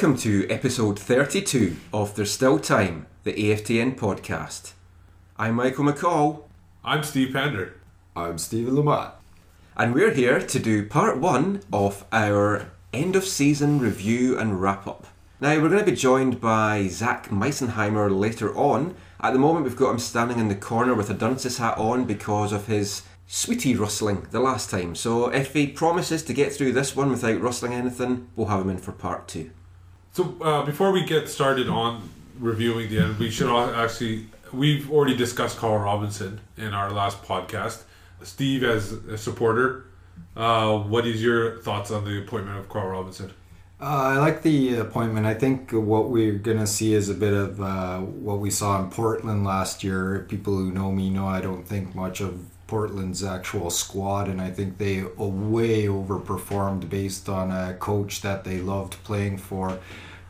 and welcome to episode 32 of There's Still Time, the AFTN podcast. I'm Michael McCall, I'm Steve Pender. I'm Stephen Lamont. and we're here to do part one of our end of season review and wrap up. Now, we're going to be joined by Zach Meisenheimer later on. At the moment, we've got him standing in the corner with a Dunces hat on because of his sweetie rustling the last time. So, if he promises to get through this one without rustling anything, we'll have him in for part two. So uh, before we get started on reviewing the end, we should actually we've already discussed Carl Robinson in our last podcast. Steve, as a supporter, uh, what is your thoughts on the appointment of Carl Robinson? Uh, I like the appointment. I think what we're going to see is a bit of uh, what we saw in Portland last year. People who know me know I don't think much of Portland's actual squad, and I think they way overperformed based on a coach that they loved playing for.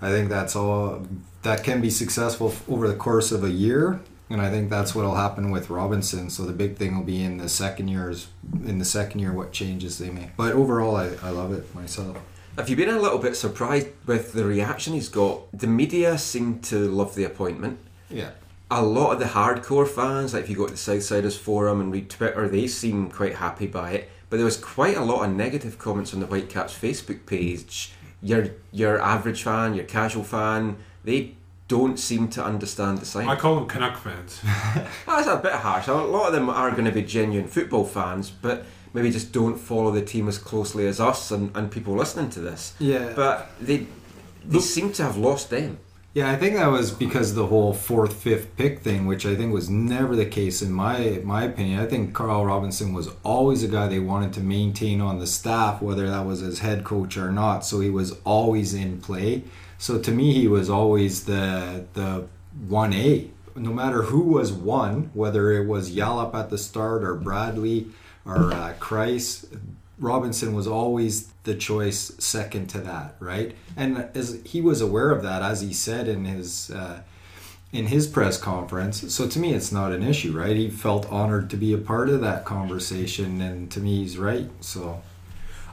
I think that's all that can be successful over the course of a year, and I think that's what'll happen with Robinson. So the big thing will be in the second years, in the second year, what changes they make. But overall, I, I love it myself. Have you been a little bit surprised with the reaction he's got? The media seem to love the appointment. Yeah. A lot of the hardcore fans, like if you go to the Southsiders forum and read Twitter, they seem quite happy by it. But there was quite a lot of negative comments on the Whitecaps Facebook page. Your your average fan, your casual fan, they don't seem to understand the sign. I call them Canuck fans. That's a bit harsh. A lot of them are going to be genuine football fans, but maybe just don't follow the team as closely as us and, and people listening to this. Yeah. But they they seem to have lost them. Yeah, I think that was because the whole fourth, fifth pick thing, which I think was never the case in my my opinion. I think Carl Robinson was always a guy they wanted to maintain on the staff, whether that was as head coach or not. So he was always in play. So to me, he was always the the one A. No matter who was one, whether it was Yallop at the start or Bradley or uh, Robinson was always the choice second to that, right? And as he was aware of that, as he said in his uh, in his press conference. So to me, it's not an issue, right? He felt honored to be a part of that conversation, and to me, he's right. So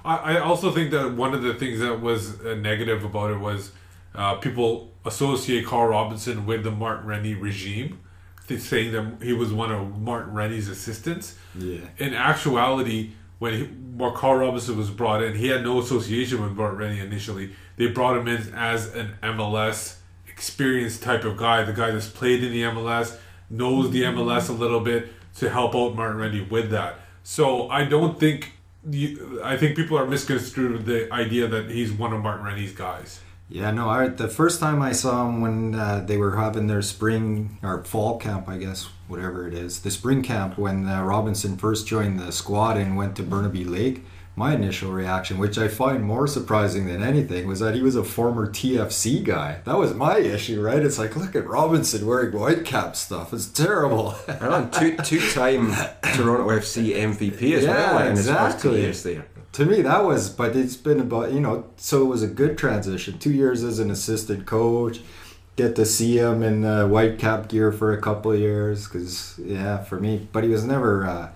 I, I also think that one of the things that was uh, negative about it was uh, people associate Carl Robinson with the Martin Rennie regime, saying that he was one of Martin Rennie's assistants. yeah, in actuality, when he, when Carl Robinson was brought in, he had no association with Bart Rennie initially. They brought him in as an MLS experienced type of guy, the guy that's played in the MLS, knows the MLS a little bit to help out Martin Rennie with that. So I don't think. You, I think people are misconstrued the idea that he's one of Martin Rennie's guys. Yeah. No, I the first time I saw him when uh, they were having their spring or fall camp, I guess whatever it is, the spring camp when uh, Robinson first joined the squad and went to Burnaby Lake. My initial reaction, which I find more surprising than anything, was that he was a former TFC guy. That was my issue, right? It's like, look at Robinson wearing Whitecap stuff. It's terrible. And two two time Toronto FC MVP as Yeah, well in his first two exactly. years there. To me, that was, but it's been about, you know, so it was a good transition. Two years as an assistant coach, get to see him in uh, Whitecap gear for a couple of years, because, yeah, for me, but he was never uh,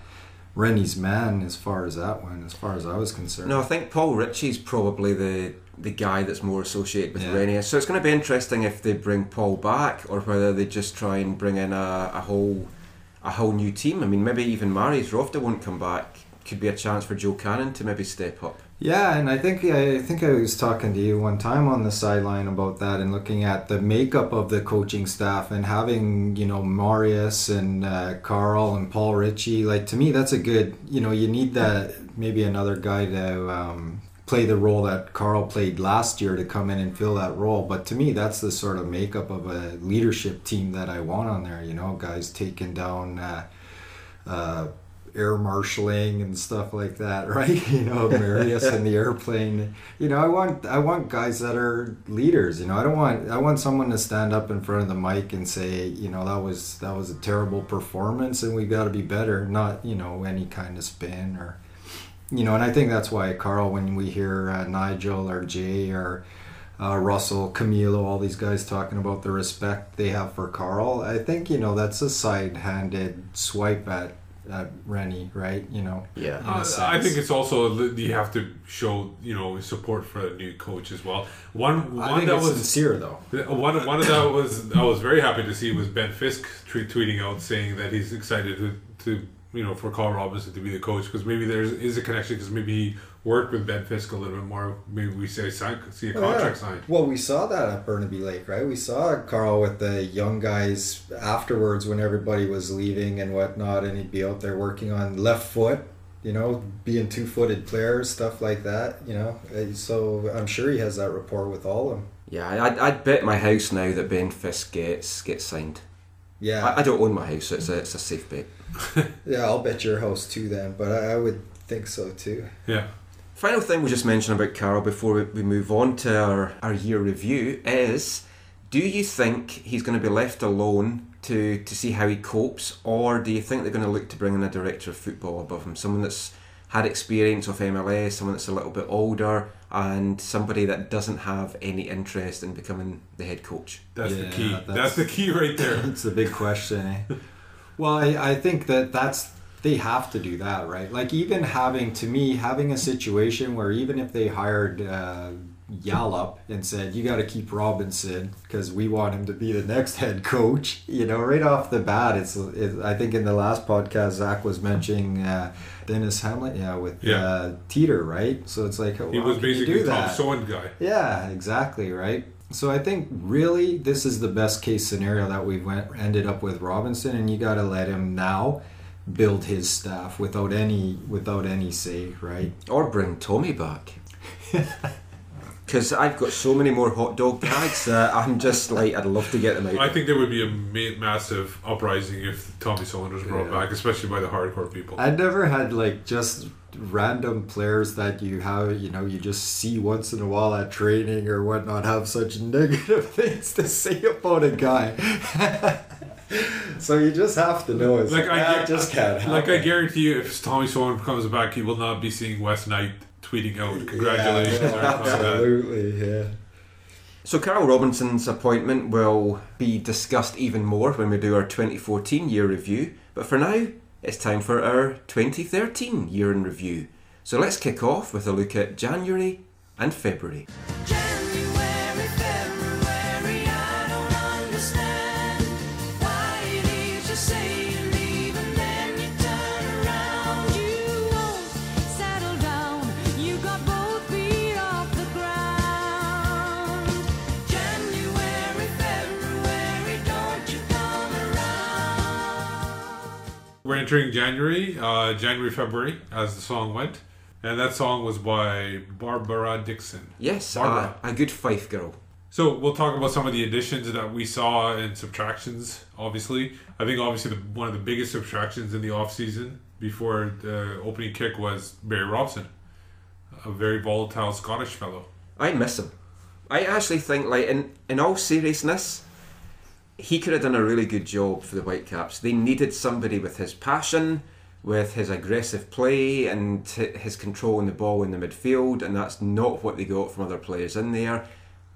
Rennie's man as far as that went, as far as I was concerned. No, I think Paul Ritchie's probably the the guy that's more associated with Yeah. Rennie. So it's going to be interesting if they bring Paul back or whether they just try and bring in a, a whole a whole new team. I mean, maybe even Marius Rofta won't come back. Could be a chance for Joe Cannon to maybe step up. Yeah, and I think I think I was talking to you one time on the sideline about that and looking at the makeup of the coaching staff and having you know Marius and uh, Carl and Paul Ritchie. Like to me, that's a good. You know, you need that maybe another guy to um, play the role that Carl played last year to come in and fill that role. But to me, that's the sort of makeup of a leadership team that I want on there. You know, guys taking down. Uh, uh, air marshaling and stuff like that, right? You know, Marius and the airplane. You know, I want I want guys that are leaders. You know, I don't want I want someone to stand up in front of the mic and say, you know, that was that was a terrible performance and we got to be better. Not you know any kind of spin or, you know, and I think that's why Carl, when we hear uh, Nigel or Jay or uh, Russell, Camilo, all these guys talking about the respect they have for Carl. I think you know that's a side-handed swipe at at Rennie, right? You know. Yeah. Uh, I think it's also you have to show you know support for a new coach as well. One I one think that it's was sincere though. one one of that was I was very happy to see was Ben Fisk tweet, tweeting out saying that he's excited to, to you know for Carl Robinson to be the coach because maybe there is a connection because maybe he worked with Ben Fisk a little bit more. Maybe we say sign, see a Oh, contract yeah. signed. Well, we saw that at Burnaby Lake, right? We saw Carl with the young guys afterwards when everybody was leaving and whatnot, and he'd be out there working on left foot, you know, being two footed players, stuff like that, you know. Uh, So I'm sure he has that rapport with all of them. Yeah, I'd, I'd bet my house now that Ben Fisk gets gets signed. Yeah, I, I don't own my house, so it's a, it's a safe bet. yeah, I'll bet your house too then, but I, I would think so too. Yeah. Final thing we just mention about Carl before we, we move on to our, our year review is do you think he's going to be left alone to, to see how he copes, or do you think they're going to look to bring in a director of football above him? Someone that's had experience of MLS, someone that's a little bit older, and somebody that doesn't have any interest in becoming the head coach? That's the key. that's- That's, the key right there. That's a big question. Eh? well, I, I think that that's they have to do that, right? Like even having to me having a situation where even if they hired uh, Yallop and said you got to keep Robinson because we want him to be the next head coach, you know, right off the bat, it's. it, I think in the last podcast Zach was mentioning uh, Denis Hamlett, yeah, with Yeah. Uh, Teitur, right? So it's like He was basically Tom that? Soehn guy. Yeah, exactly, right? So I think really this is the best case scenario that we've went, ended up with Robinson and you got to let him now build his staff without any without any say, right? Or bring Tommy back. Because I've got so many more hot dog gags that I'm just like, I'd love to get them out. I think there would be a ma- massive uprising if Tommy Soehn was brought Yeah. back, especially by the hardcore people. I never had like just random players that you have, you know, you just see once in a while at training or whatnot have such negative things to say about a guy. so you just have to know it's like I "Ah, guar- it just can't like I guarantee you, if Tommy Soehn comes back, he will not be seeing Wes Knight tweeting out congratulations. Yeah, or anything like that. absolutely, yeah. So Carl Robinson's appointment will be discussed even more when we do our 2014 year review. But for now, it's time for our 2013 year in review. So let's kick off with a look at January and February. January, We're entering January, uh, January, February, as the song went. And that song was by Barbara Dickson. Yes, Barbara. a, a good Fife girl. So we'll talk about some of the additions that we saw and subtractions. Obviously, I think obviously the, one of the biggest subtractions in the off season before the opening kick was Barry Robson, a very volatile Scottish fellow. I miss him. I actually think, like, in, in all seriousness, he could have done a really good job for the Whitecaps. They needed somebody with his passion, with his aggressive play, and his control in the ball in the midfield, and that's not what they got from other players in there.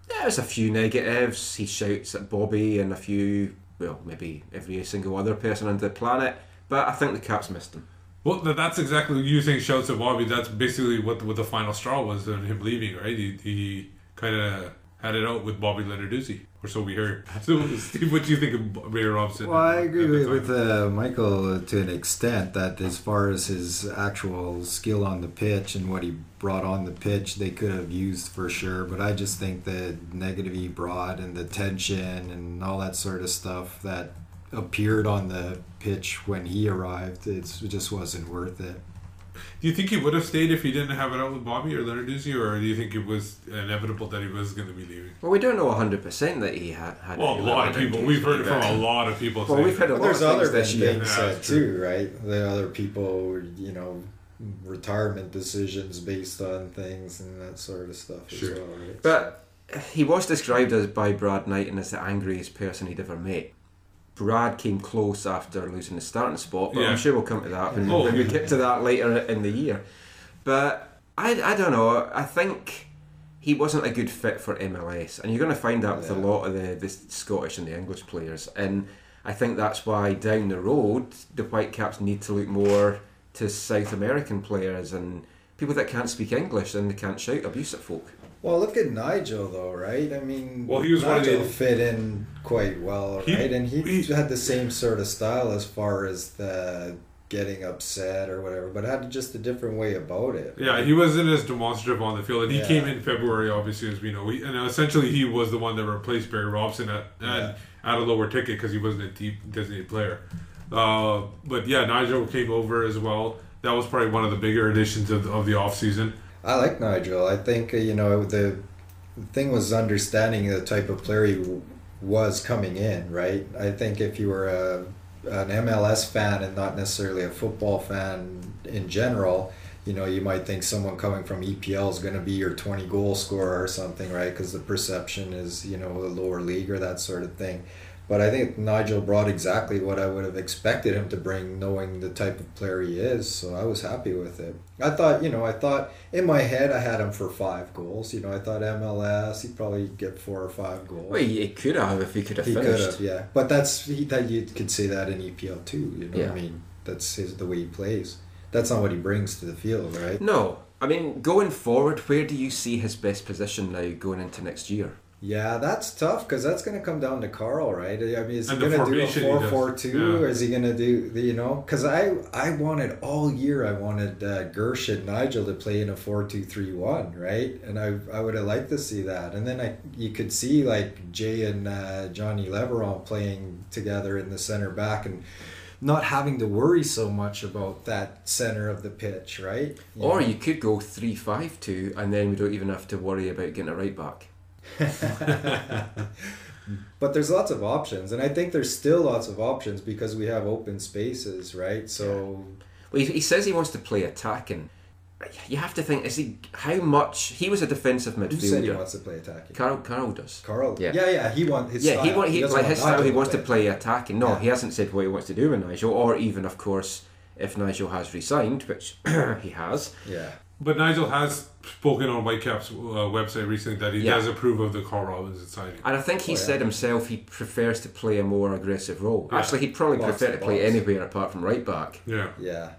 There's a few negatives. He shouts at Bobby and a few, well, maybe every single other person on the planet, but I think the Caps missed him. Well, that's exactly you saying shouts at Bobby. That's basically what what the final straw was in him leaving, right? He, he kind of had it out with Bobby Lenarduzzi, or so we heard. So, Steve, what do you think of Ray Robson? Well, I agree with, with uh, Michael to an extent that as far as his actual skill on the pitch and what he brought on the pitch, they could have used for sure. But I just think the negative he brought and the tension and all that sort of stuff that appeared on the pitch when he arrived, it's, it just wasn't worth it. Do you think he would have stayed if he didn't have it out with Bobby or Lenarduzzi, or do you think it was inevitable that he was going to be leaving? Well, we don't know 100% that he had. had Well, a any lot of people. of We've heard it from a lot of people. Well, we've had a lot there's of other things this things year. Yeah, said too, right? The other people, you know, retirement decisions based on things and that sort of stuff Sure. as well, right? But he was described as by Brad Knighton as the angriest person he'd ever met. Brad came close after losing the starting spot, but Yeah. I'm sure we'll come to that when, Oh, when we yeah. get to that later in the year. But I, I don't know. I think he wasn't a good fit for MLS, and you're going to find that with a lot of the, the Scottish and the English players. And I think that's why down the road the Whitecaps need to look more to South American players and people that can't speak English and they can't shout abuse at folk. Well, look at Nigel though, right? I mean, Well, he was one of Nigel the- fit in quite well, He- right? And he, he- had the same sort of style as far as the getting upset or whatever, but had just a different way about it. Yeah, he wasn't as demonstrative on the field, and he Yeah. came in February, obviously, as we know. He, and essentially, he was the one that replaced Barry Robson at at, Yeah. at a lower ticket because he wasn't a deep designated player. Uh, but yeah, Nigel came over as well. That was probably one of the bigger additions of, of the offseason. I like Nigel. I think uh, you know the thing was understanding the type of player he was coming in. Right. I think if you were a an MLS fan and not necessarily a football fan in general, you know, you might think someone coming from EPL is going to be your 20 goal scorer or something, right? Because the perception is, you know, a lower league or that sort of thing. But I think Nigel brought exactly what I would have expected him to bring, knowing the type of player he is. So I was happy with it. I thought, you know, I thought in my head I had him for five goals. You know, I thought MLS he'd probably get four or five goals. Well, he, could have if he could have he could have, yeah. But that's he, that you could say that in EPL too. You know, Yeah. I mean, that's his the way he plays. That's not what he brings to the field, right? No, I mean going forward, where do you see his best position now going into next year? Yeah, that's tough because that's going to come down to Carl, right? I mean, is he going to do a formation he does. four-four-two, is he going to do the you know? Because I I wanted all year I wanted uh, Gersh and Nigel to play in a four-two-three-one, right? And I I would have liked to see that. And then I you could see like Jay and uh, Johnny Leveron playing together in the center back and. Not having to worry so much about that center of the pitch, right? You Or know? you could go three five two, and then we don't even have to worry about getting a right back. but there's lots of options and i think there's still lots of options because we have open spaces right so Well, he, he says he wants to play attacking. You have to think: is he how much? He was a defensive midfielder. who said he wants to play attacking Carl Carl does. carl Yeah. yeah yeah, he wants his yeah, he style. want he, doesn't like his style. He Nigel wants to play attacking. No, Yeah. he hasn't said what he wants to do with Nigel, or even, of course, if Nigel has resigned, which he has. yeah But Nigel has spoken on Whitecaps' uh, website recently that he Yeah. does approve of the Carl Robinson signing. And I think he Oh, yeah. said himself he prefers to play a more aggressive role. Yeah. Actually, he'd probably Box prefer to to play box. anywhere apart from right back. Yeah. yeah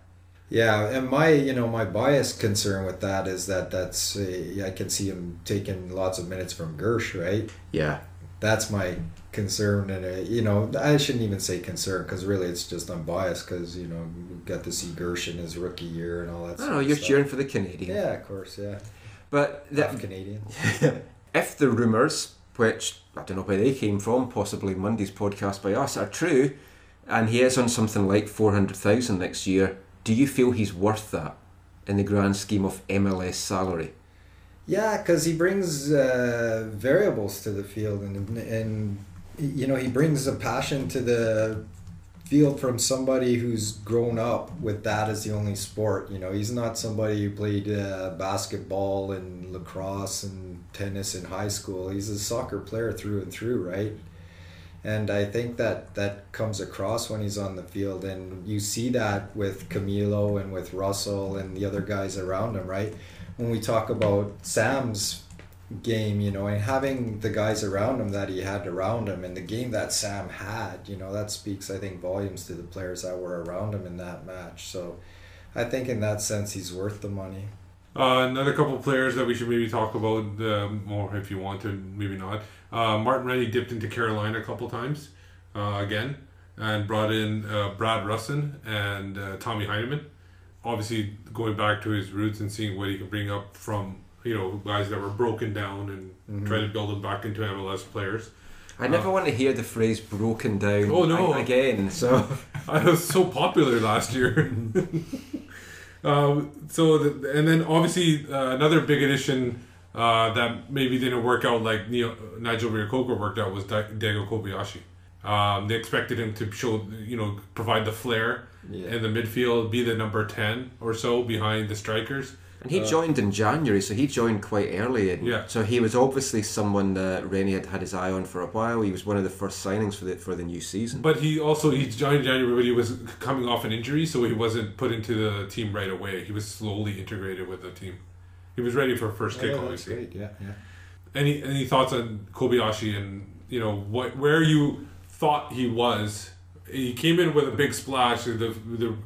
yeah and my you know my bias concern with that is that that's uh, i can see him taking lots of minutes from gersh right Yeah. That's my concern and uh, you know i shouldn't even say concern because really it's just i'm biased because you know we got to see gersh in his rookie year and all that I know. You're stuff. cheering for the Canadian. yeah of course yeah But half the, canadian if the rumours, which I don't know where they came from, possibly Monday's podcast by us, are true, and he is on something like 400,000 next year, do you feel he's worth that in the grand scheme of MLS salary? Yeah, because he brings uh, variables to the field, and and you know he brings a passion to the field from somebody who's grown up with that as the only sport. You know, he's not somebody who played uh, basketball and lacrosse and tennis in high school. He's a soccer player through and through, right? And I think that that comes across when he's on the field, and you see that with Camilo and with Russell and the other guys around him, right? When we talk about Sam's game, you know, and having the guys around him that he had around him, and the game that Sam had, you know, that speaks, I think, volumes to the players that were around him in that match. So, I think in that sense, he's worth the money. Uh, another couple players that we should maybe talk about uh, more if you want to, maybe not. Uh, Martin Rennie dipped into Carolina a couple times uh, again and brought in uh, Brad Rusin and uh, Tommy Heinemann. Obviously, going back to his roots and seeing what he can bring up from you know guys that were broken down and try to build them back into MLS players. I never want to hear the phrase broken down Oh, no. again, so. I was so popular last year. um, so, the, and then obviously uh, another big addition uh, that maybe didn't work out like Neo, Nigel Reo-Coker worked out was Di- Daigo Kobayashi. Um, they expected him to show, you know, provide the flair Yeah. in the midfield, be the number ten or so behind the strikers. And he uh, joined in January, so he joined quite early. And Yeah. So he was obviously someone that Rennie had had his eye on for a while. He was one of the first signings for the for the new season. But he also he joined January, but he was coming off an injury, so he wasn't put into the team right away. He was slowly integrated with the team. He was ready for first kick, obviously. great. Yeah, yeah. Any any thoughts on Kobayashi and you know what where you thought he was he came in with a big splash. The the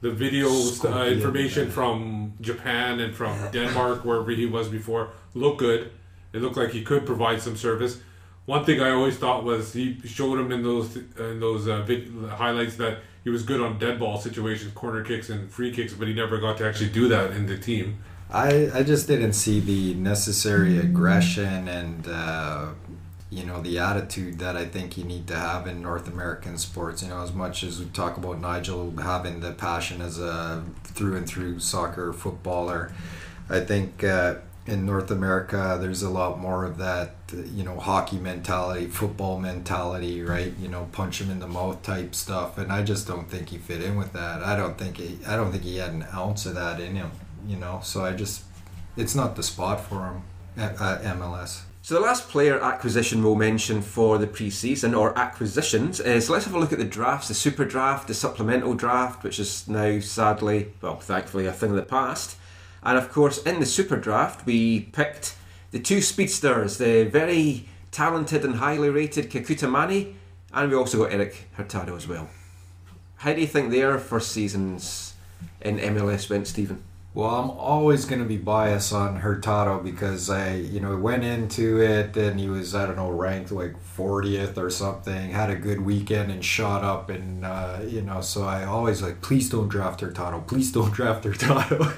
the video uh, information from Japan and from Denmark, wherever he was before, looked good. It looked like he could provide some service. One thing I always thought was he showed him in those in those uh, vid- highlights that he was good on dead ball situations, corner kicks and free kicks, but he never got to actually do that in the team. I, I just didn't see the necessary aggression and uh, you know the attitude that I think you need to have in North American sports. You know, as much as we talk about Nigel having the passion as a through and through soccer footballer, I think uh, in North America there's a lot more of that you know hockey mentality, football mentality, right? You know, punch him in the mouth type stuff, and I just don't think he fit in with that. I don't think he, I don't think he had an ounce of that in him. You know, so I just it's not the spot for him at, at MLS. So the last player acquisition we'll mention for the pre-season or acquisitions is let's have a look at the drafts, the super draft, the supplemental draft, which is now sadly, well, thankfully a thing of the past. And of course, in the super draft, we picked the two speedsters, the very talented and highly rated Kekuta Manneh, and we also got Eric Hurtado as well. How do you think their first seasons in MLS went, Stephen? Well, I'm always going to be biased on Hurtado because I, you know, went into it and he was, I don't know, ranked like 40th or something, had a good weekend and shot up. And, uh, you know, so I always like, please don't draft Hurtado. Please don't draft Hurtado.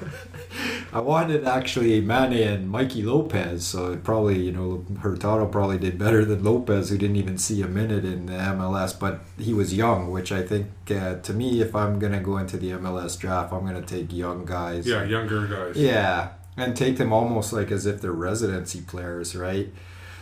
I wanted actually Manneh and Mikey Lopez. So it probably, you know, Hurtado probably did better than Lopez, who didn't even see a minute in the MLS. But he was young, which I think, uh, to me, if I'm going to go into the MLS draft, I'm going to take young guys. Yeah, younger guys. Yeah, and take them almost like as if they're residency players, right?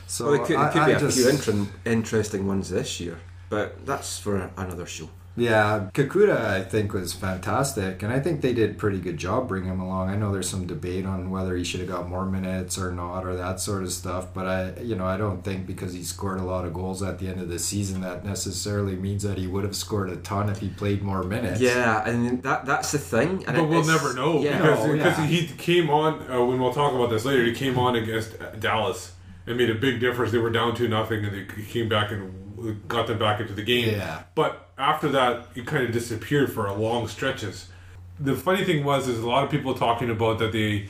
So Well, there could, there could I be a just- few inter- interesting ones this year, but that's for another show. Yeah, Kekuta I think was fantastic, and I think they did a pretty good job bringing him along. I know there's some debate on whether he should have got more minutes or not, or that sort of stuff. But I, you know, I don't think because he scored a lot of goals at the end of the season that necessarily means that he would have scored a ton if he played more minutes. Yeah, and that that's the thing. And But it- we'll never know Yeah, because No, because yeah. he came on uh, when we'll talk about this later. He came on against Dallas and made a big difference. They were down to nothing, and they came back and got them back into the game. Yeah. But after that, he kind of disappeared for a long stretches. The funny thing was, is a lot of people talking about that they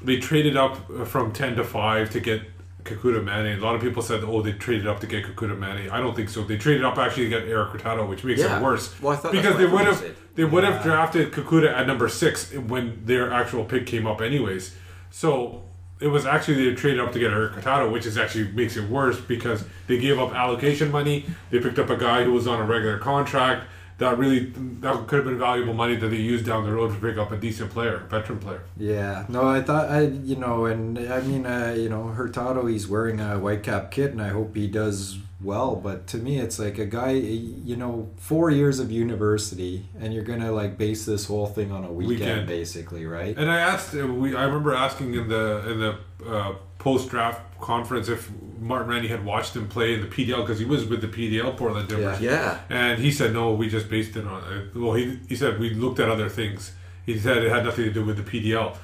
they traded up uh, from ten to five to get Kekuta Manneh. A lot of people said, "Oh, they traded up to get Kekuta Manneh." I don't think so. They traded up actually to get Eric Hurtado, which makes Yeah. it worse. Well, I thought because they would have said. they would have drafted Kekuta at number six when their actual pick came up, anyways. So it was actually they traded up to get Hurtado, which is actually makes it worse because they gave up allocation money. They picked up a guy who was on a regular contract. That really that could have been valuable money that they used down the road to pick up a decent player, a veteran player. Yeah, no, I thought I, you know, and I mean, uh, you know, Hurtado, he's wearing a white cap kit, and I hope he does well. But to me, it's like a guy, you know, four years of university, and you're gonna like base this whole thing on a weekend, Weekend. basically, right? And I asked, uh, we I remember asking in the in the uh, post draft conference if Martin Rennie had watched him play in the PDL because he was with the PDL Portland Timbers. Yeah. And he said no, we just based it on. Uh, well, he he said we looked at other things. He said it had nothing to do with the PDL.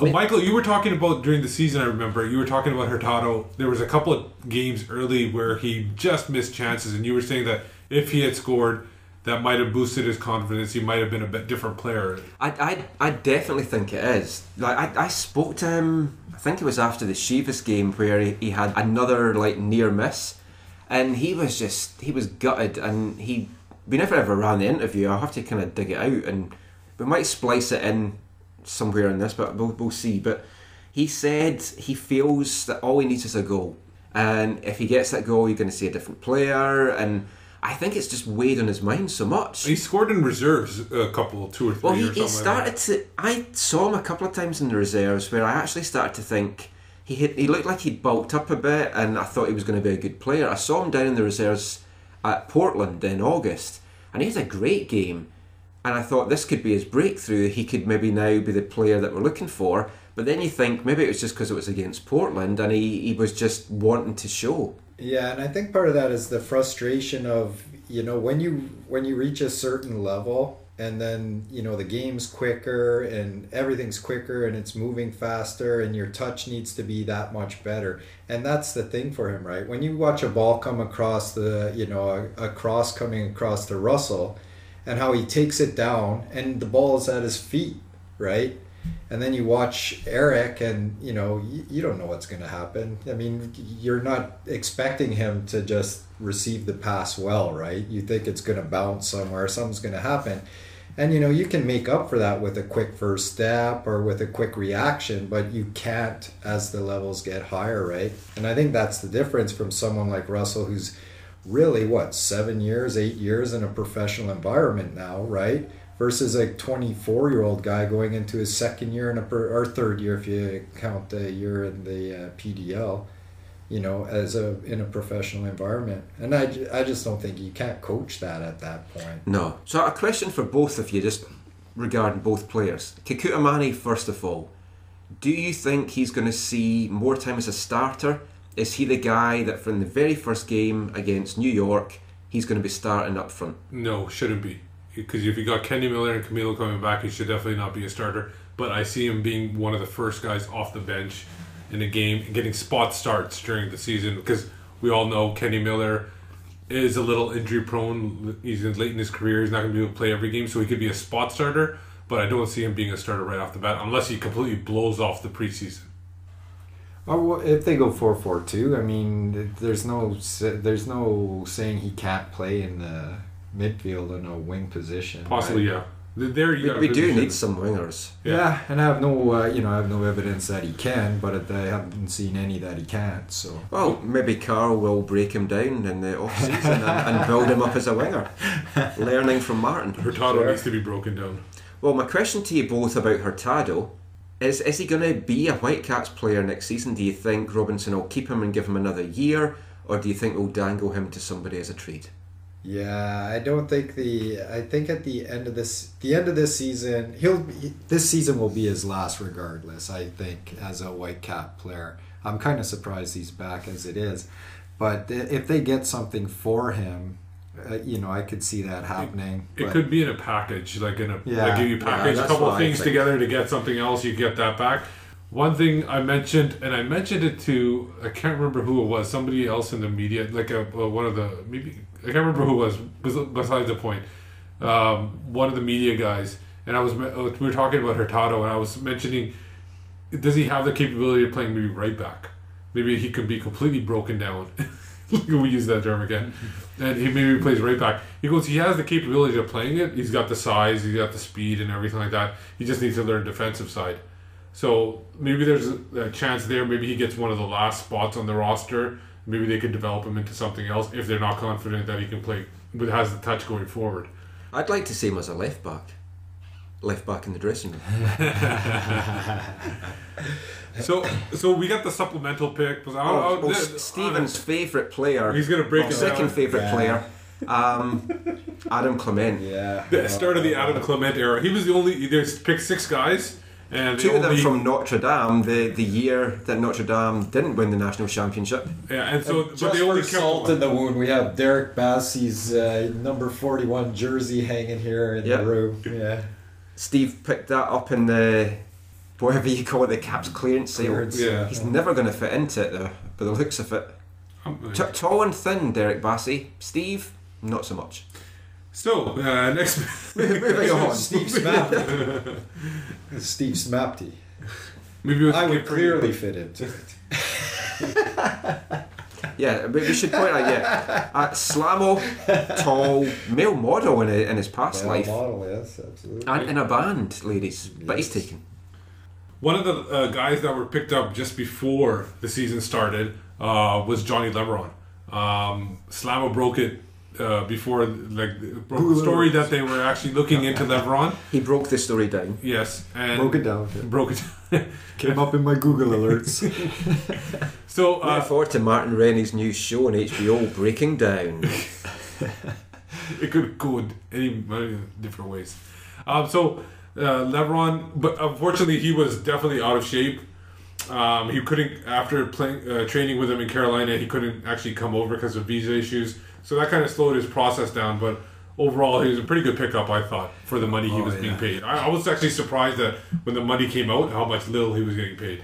Oh, Michael, you were talking about during the season. I remember you were talking about Hurtado. There was a couple of games early where he just missed chances, and you were saying that if he had scored, that might have boosted his confidence. He might have been a bit different player. I, I, I definitely think it is. Like I, I spoke to him. I think it was after the Chivas game where he, he had another like near miss, and he was just he was gutted, and he we never ever ran the interview. I'll have to kind of dig it out, and we might splice it in somewhere in this, but we'll, we'll see. But he said he feels that all he needs is a goal, and if he gets that goal, you're going to see a different player, and. I think it's just weighed on his mind so much. He scored in reserves a couple, two or three. Well, he, he something like started to. I saw him a couple of times in the reserves where I actually started to think he hit, he looked like he'd bulked up a bit, and I thought he was going to be a good player. I saw him down in the reserves at Portland in August, and he had a great game. And I thought this could be his breakthrough. He could maybe now be the player that we're looking for. But then you think maybe it was just because it was against Portland, and he, he was just wanting to show. Yeah, and I think part of that is the frustration of you know when you when you reach a certain level and then you know the game's quicker and everything's quicker and it's moving faster and your touch needs to be that much better and that's the thing for him right when you watch a ball come across the you know a, a cross coming across to russell and how he takes it down and the ball is at his feet right and then you watch Eric, and you know you, you don't know what's going to happen. I mean, you're not expecting him to just receive the pass well, right? You think it's going to bounce somewhere, something's going to happen, and you know you can make up for that with a quick first step or with a quick reaction, but you can't as the levels get higher, right? And I think that's the difference from someone like Russell, who's really what seven years, eight years in a professional environment now, right? versus a 24 year old guy going into his second year in a per, or third year if you count the year in the uh, PDL you know as a in a professional environment and I, I just don't think you can't coach that at that point No. So a question for both of you, just regarding both players. Kekuta Manneh, first of all, do you think he's going to see more time as a starter? Is he the guy that from the very first game against New York, he's going to be starting up front? No, shouldn't be. Because if you got Kenny Miller and Camilo coming back, he should definitely not be a starter. But I see him being one of the first guys off the bench in a game and getting spot starts during the season. Because we all know Kenny Miller is a little injury prone. He's late in his career. He's not going to be able to play every game, so he could be a spot starter. But I don't see him being a starter right off the bat unless he completely blows off the preseason. Or if they go 4-4-2 I mean there's no there's no saying he can't play in the midfield in a wing position Possibly, right? yeah. There you We, we do need some wingers. Yeah. Yeah. and I have no, uh, you know, I have no evidence that he can, but I haven't seen any that he can't. So Well, maybe Carl will break him down in the off season and, and build him up as a winger, learning from Martin. Hurtado Sure. needs to be broken down. Well, my question to you both about Hurtado is: Is he going to be a Whitecaps player next season? Do you think Robinson will keep him and give him another year, or do you think we'll dangle him to somebody as a trade? yeah, I don't think the. I think at the end of this, the end of this season, he'll. He, this season will be his last, regardless. I think as a Whitecap player, I'm kind of surprised he's back as it is, but if they get something for him, uh, you know, I could see that happening. It but- could be in a package, like in a Yeah. like if you Yeah, package a couple I things together to get something else, you get that back. One thing I mentioned, and I mentioned it to I can't remember who it was, somebody else in the media, like a, uh, one of the maybe I can't remember who it was. bes- Besides the point, um, one of the media guys, and I was uh, we were talking about Hurtado, and I was mentioning, does he have the capability of playing maybe right back? Maybe he could be completely broken down. we use that term again. And he maybe plays right back. He goes, he has the capability of playing it. He's got the size, he's got the speed and everything like that. He just needs to learn defensive side. So maybe there's a, chance there. Maybe he gets one of the last spots on the roster. Maybe they could develop him into something else if they're not confident that he can play, but has the touch going forward. I'd like to see him as a left back, left back in the dressing room. So, so we got the supplemental pick. Was Oh, well, th- Stephen's favourite player, He's gonna break well, second favourite Yeah. player, um, Adam Clement. Yeah. the start of the Adam Clement era. He was the only. There's picked six guys, and Two of them from Notre Dame, the, the year that Notre Dame didn't win the national championship. Yeah, and so Just but they only for salt in the wound, we have Derek Bassey's uh, number forty-one jersey hanging here in Yeah. the room. Yeah, Steve picked that up in the whatever you call it, the caps clearance sale. Yeah. He's never going to fit into it though, by the looks of it. T- tall and thin, Derek Bassey. Steve, not so much. So uh, next, Moving on. Steve Smapty. Steve Smapty. maybe I would clearly fit into it. Yeah, but we should point out, yeah, uh, Slamo, tall, male model in, a, in his past Male life. model, yes, absolutely. And in a band, ladies. But he's taken. One of the uh, guys that were picked up just before the season started uh, was Johnny Leveron. Um, Slamo broke it uh, before, like, broke the story that they were actually looking into Leveron. He broke the story down. Yes, and Broke it down. yeah. broke it. Came up in my Google alerts. so uh, forward to Martin Rennie's new show on HBO, Breaking Down. it could go in any many different ways. Um, so uh, Leveron, but unfortunately, he was definitely out of shape. Um, he couldn't after playing uh, training with him in Carolina. He couldn't actually come over because of visa issues. So that kind of slowed his process down. But overall, he was a pretty good pickup, I thought, for the money he Oh, was being paid. I, I was actually surprised that when the money came out, how much little he was getting paid.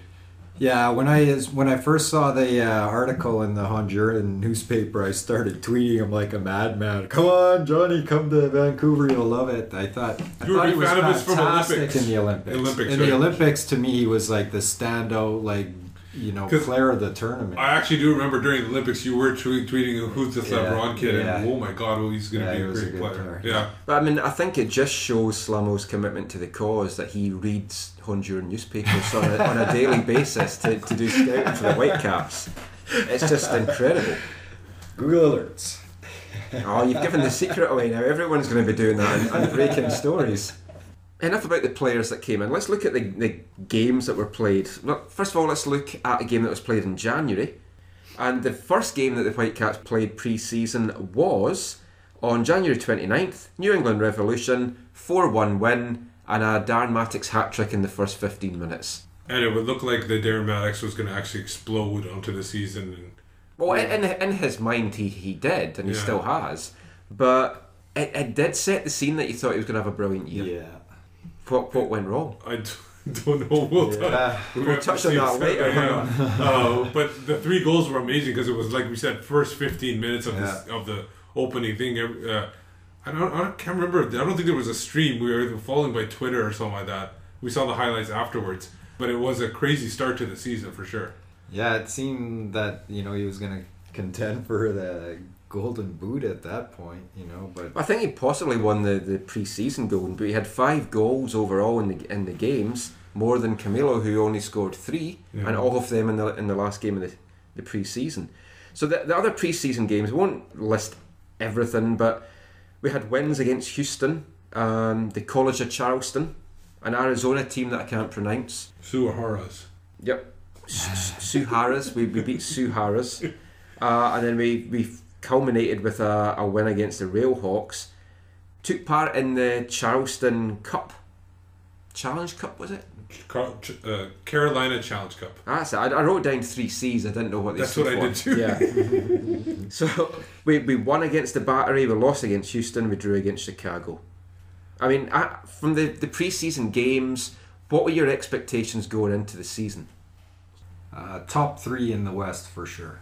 Yeah, when I when I first saw the uh, article in the Honduran newspaper, I started tweeting him like a madman. Come on, Johnny, come to Vancouver, you'll love it. I thought I You thought he was fan of his from fantastic Olympics. in the Olympics. Olympics, in right. the Olympics, to me, he was like the standout, like you know, 'Cause player of the tournament. I actually do remember during the Olympics, you were tweet, tweeting who's this Yeah, Leveron kid, yeah. and oh my god, oh, he's going to Yeah, be a was a great player. player. Yeah. But I mean, I think it just shows Slamo's commitment to the cause that he reads Honduran newspapers on a, on a daily basis to, to do scouting for the Whitecaps. It's just incredible. Google alerts. Oh, you've given the secret away now. Everyone's going to be doing that and, and breaking stories. Enough about the players that came in. Let's look at the, the games that were played. Look, First of all, let's look at a game that was played in January. And the first game that the Whitecaps played pre season was on January 29th, New England Revolution, 4 1 win, and a Darren Mattocks hat trick in the first 15 minutes. And it would look like the Darren Mattocks was going to actually explode onto the season. And Well, in, in his mind, he, he did, and he Yeah. still has. But it, it did set the scene that you thought he was going to have a brilliant year. Yeah. What, what went wrong? I d- don't know. We'll, Yeah. we'll We'll touch on that later. Yeah. uh, but the three goals were amazing because it was like we said, first 15 minutes of this, of the opening thing. Uh, I don't, I can't remember. I don't think there was a stream. We were following by Twitter or something like that. We saw the highlights afterwards. But it was a crazy start to the season for sure. Yeah, it seemed that you know he was going to contend for the golden boot at that point. You know, but I think he possibly won the, the pre-season golden, Boot. he had five goals overall in the in the games, more than Camilo, who only scored three, Yeah. and all of them in the in the last game of the, the pre-season. So the, the other pre-season games we won't list everything, but we had wins against Houston, um, the College of Charleston, an Arizona team that I can't pronounce. Suaharas. Yep. Suharas. We, we beat Suharas. Uh, and then we, we culminated with a, a win against the Railhawks. Took part in the Charleston Cup. Challenge Cup, was it? Uh, Carolina Challenge Cup. That's it. I, I wrote down three C's. I didn't know what they That's stood what I for. did too. Yeah. so we, we won against the Battery, we lost against Houston, we drew against Chicago. I mean, I, from the, the pre-season games, what were your expectations going into the season? uh, top three in the West for sure.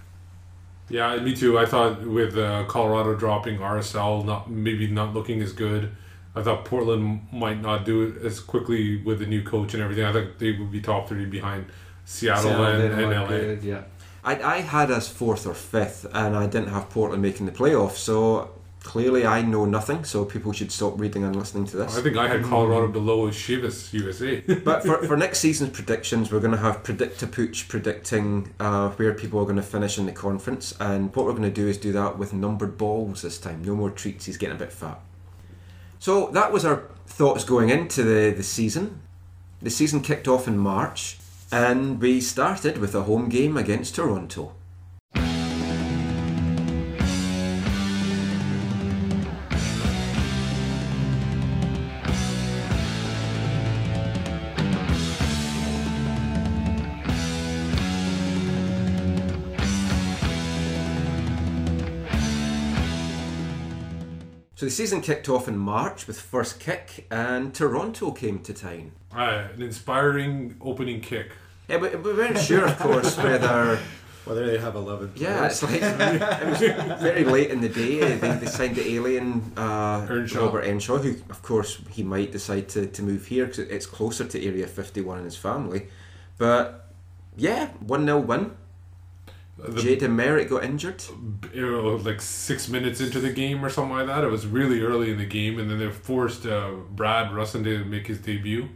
Yeah, me too. I thought with uh, Colorado dropping RSL, not maybe not looking as good. I thought Portland might not do it as quickly with the new coach and everything. I think they would be top three behind Seattle, Seattle and, and LA. good, yeah. I, I had us fourth or fifth, and I didn't have Portland making the playoffs. So clearly, I know nothing. So people should stop reading and listening to this. I think I had Colorado below Chivas USA. But for, for next season's predictions, we're going to have Predictor Pooch predicting uh, where people are going to finish in the conference, and what we're going to do is do that with numbered balls this time. No more treats. He's getting a bit fat. So that was our thoughts going into the, the season. The season kicked off in March, and we started with a home game against Toronto. Season kicked off in March with first kick, and Toronto came to town. uh, an inspiring opening kick. Yeah, we, we weren't sure, of course, whether. Whether they have 11 Yeah, it's like it was very late in the day. They, they signed the alien uh, Earnshaw. Robert Earnshaw, who, of course, he might decide to, to move here because it's closer to Area 51 and his family. But yeah, 1 0 win. Jay DeMerit got injured. like six minutes into the game or something like that. It was really early in the game, and then they forced uh, Brad Rusin to make his debut.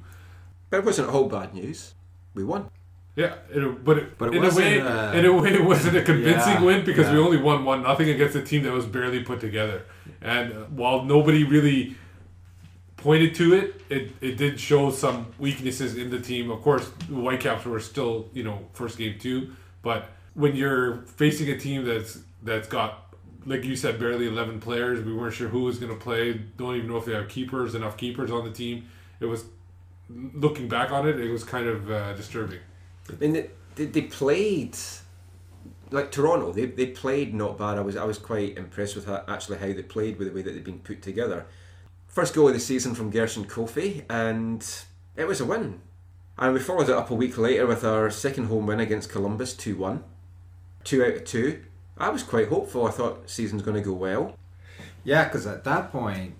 But it wasn't all bad news. We won. Yeah, it, but it, But it in a way, uh, in a way, it wasn't a convincing Yeah, win because we only won one nothing against a team that was barely put together. And uh, while nobody really pointed to it, it, it did show some weaknesses in the team. Of course, the Whitecaps were still you know first game too, but when you're facing a team that's that's got like you said barely 11 players we weren't sure who was going to play don't even know if they have keepers enough keepers on the team it was looking back on it it was kind of uh, disturbing mean, they, they, played like Toronto, they, they played not bad. I was I was quite impressed with how, actually how they played with the way that they'd been put together. First goal of the season from Gershon Koffie, and it was a win. And we followed it up a week later with our second home win against Columbus, two one, two out of two. I was quite hopeful. I thought season's going to go well. Yeah, because at that point,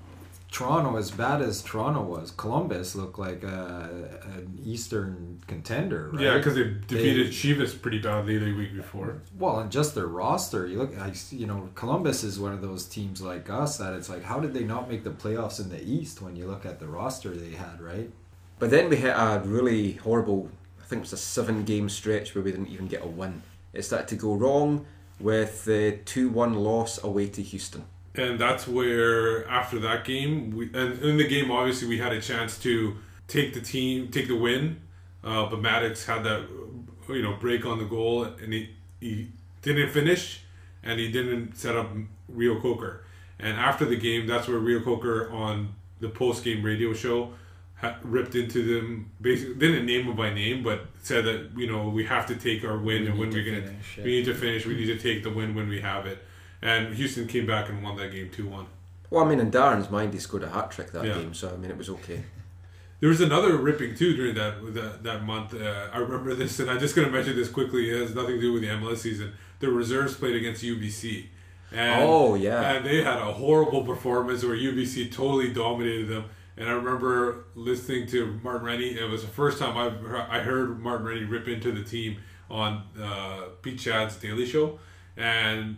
Toronto, as bad as Toronto was, Columbus looked like a, an Eastern contender. Right? Yeah, because they defeated Chivas pretty badly the week before. Well, and just their roster, you look, I, you know, Columbus is one of those teams like us that it's like, how did they not make the playoffs in the East when you look at the roster they had, right? But then we hit a really horrible, I think it was a seven game stretch where we didn't even get a win. It started to go wrong with the 2 1 loss away to Houston. and that's where after that game we and in the game obviously we had a chance to take the team take the win uh, but Mattocks had that you know break on the goal and he, he didn't finish and he didn't set up Reo-Coker and after the game that's where Reo-Coker on the post game radio show ha- ripped into them basically didn't name them by name but said that you know we have to take our win We and when we're gonna finish, we need to finish we need to take the win when we have it and Houston came back and won that game 2-1 Well, I mean, in Darren's mind, he scored a hat trick that Yeah. game, so I mean, it was okay. There was another ripping too during that that, that month. Uh, I remember this, and I'm just going to mention this quickly. It has nothing to do with the MLS season. The reserves played against UBC. And, Oh, yeah. and they had a horrible performance where UBC totally dominated them. And I remember listening to Martin Rennie. It was the first time heard, I heard Martin Rennie rip into the team on uh, Pete Schaad's Daily Show, and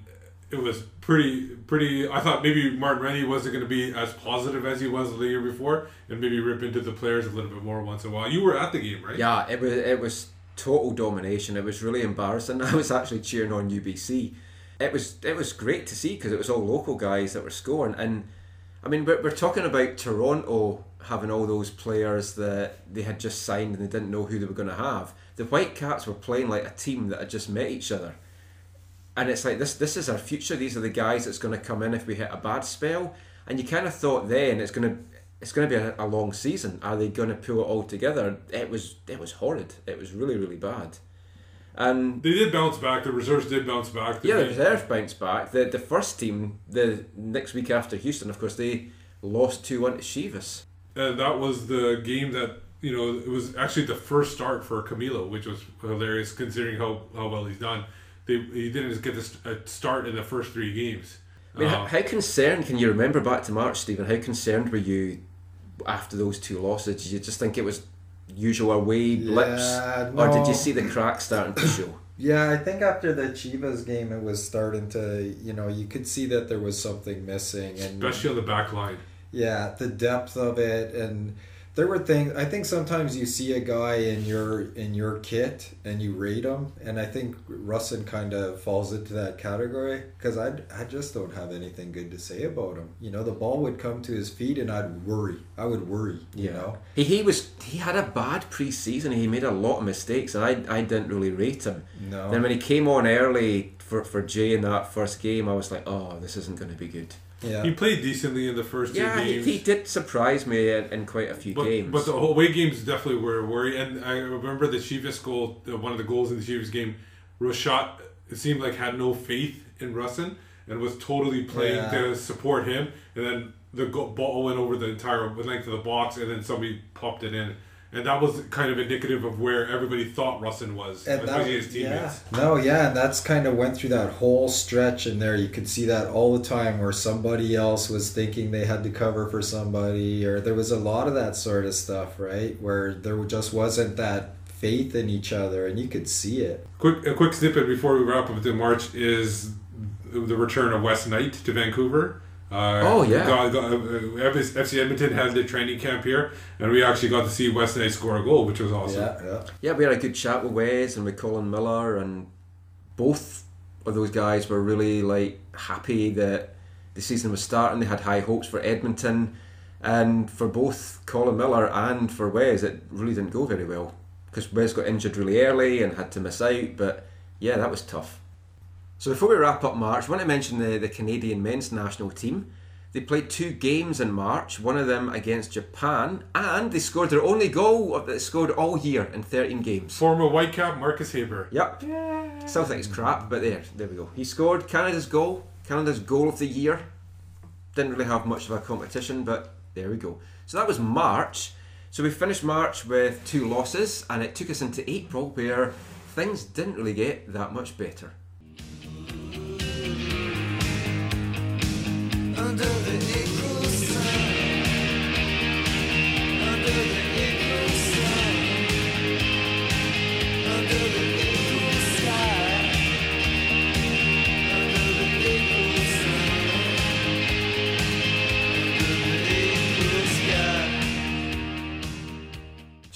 it was pretty pretty. I thought maybe Martin Rennie wasn't going to be as positive as he was the year before, and maybe rip into the players a little bit more once in a while. You were at the game, right? Yeah, it was it was total domination. It was really embarrassing. I was actually cheering on UBC. It was it was great to see because it was all local guys that were scoring. And I mean, we're, we're talking about Toronto having all those players that they had just signed and they didn't know who they were going to have. The Whitecaps were playing like a team that had just met each other. And it's like this this is our future. These are the guys that's going to come in if we hit a bad spell. And you kind of thought then it's going to it's going to be a, a long season. Are they going to pull it all together? It was it was horrid. It was really really bad. And They did bounce back. The reserves did bounce back. yeah, the reserve bounced back. The the first team the next week after Houston, of course, they lost two one to Chivas. And that was the game that you know it was actually the first start for Camilo, which was hilarious considering how, how well he's done. They he didn't get a start in the first three games. I mean, how, Uh, how concerned can you remember back to March, Stephen? How concerned were you after those two losses? Did you just think it was usual away blips, Yeah, or did you see the cracks starting to show? Yeah, I think after the Chivas game, it was starting to, you know, you could see that there was something missing, and especially on the back line. yeah, the depth of it, and there were things. I think sometimes you see a guy in your in your kit and you rate him, and I think Rusin kind of falls into that category because I I just don't have anything good to say about him. You know, the ball would come to his feet, and I'd worry. I would worry. You know. he he was he had a bad pre-season. He made a lot of mistakes, and I I didn't really rate him. No. Then when he came on early for for Jay in that first game, I was like, oh, this isn't going to be good. Yeah. He played decently in the first two Yeah, he, games. he did surprise me in, in quite a few but, games. but the away games definitely were a worry. And I remember the Chivas goal, one of the goals in the Chivas game, Rochat, it seemed like had no faith in Rusin and was totally playing Yeah. to support him. And then the go- ball went over the entire length of the box, and then somebody popped it in. And that was kind of indicative of where everybody thought Rusin was, And that, especially his yeah. teammates. No, yeah, and that's kind of went through that whole stretch in there. You could see that all the time where somebody else was thinking they had to cover for somebody, or there was a lot of that sort of stuff, right? Where there just wasn't that faith in each other, and you could see it. Quick, a quick snippet before we wrap up the March is the return of Wes Knight to Vancouver. Uh, Oh, yeah. got- got- uh, FC Edmonton had the training camp here, and we actually got to see Wes Knight score a goal, which was awesome. Yeah, yeah. Yeah, we had a good chat with Wes and with Colin Miller, and both of those guys were really like happy that the season was starting. They had high hopes for Edmonton, and for both Colin Miller and for Wes, it really didn't go very well because Wes got injured really early and had to miss out. But yeah, that was tough. So before we wrap up March, I want to mention the, the Canadian men's national team. They played two games in March, one of them against Japan, and they scored their only goal of- they scored all year in 13 games. Former Whitecap Marcus Haber. Yep. Still think it's crap, but there, there we go. He scored Canada's goal, Canada's goal of the year. Didn't really have much of a competition, but there we go. So that was March. So we finished March with two losses, and it took us into April where things didn't really get that much better.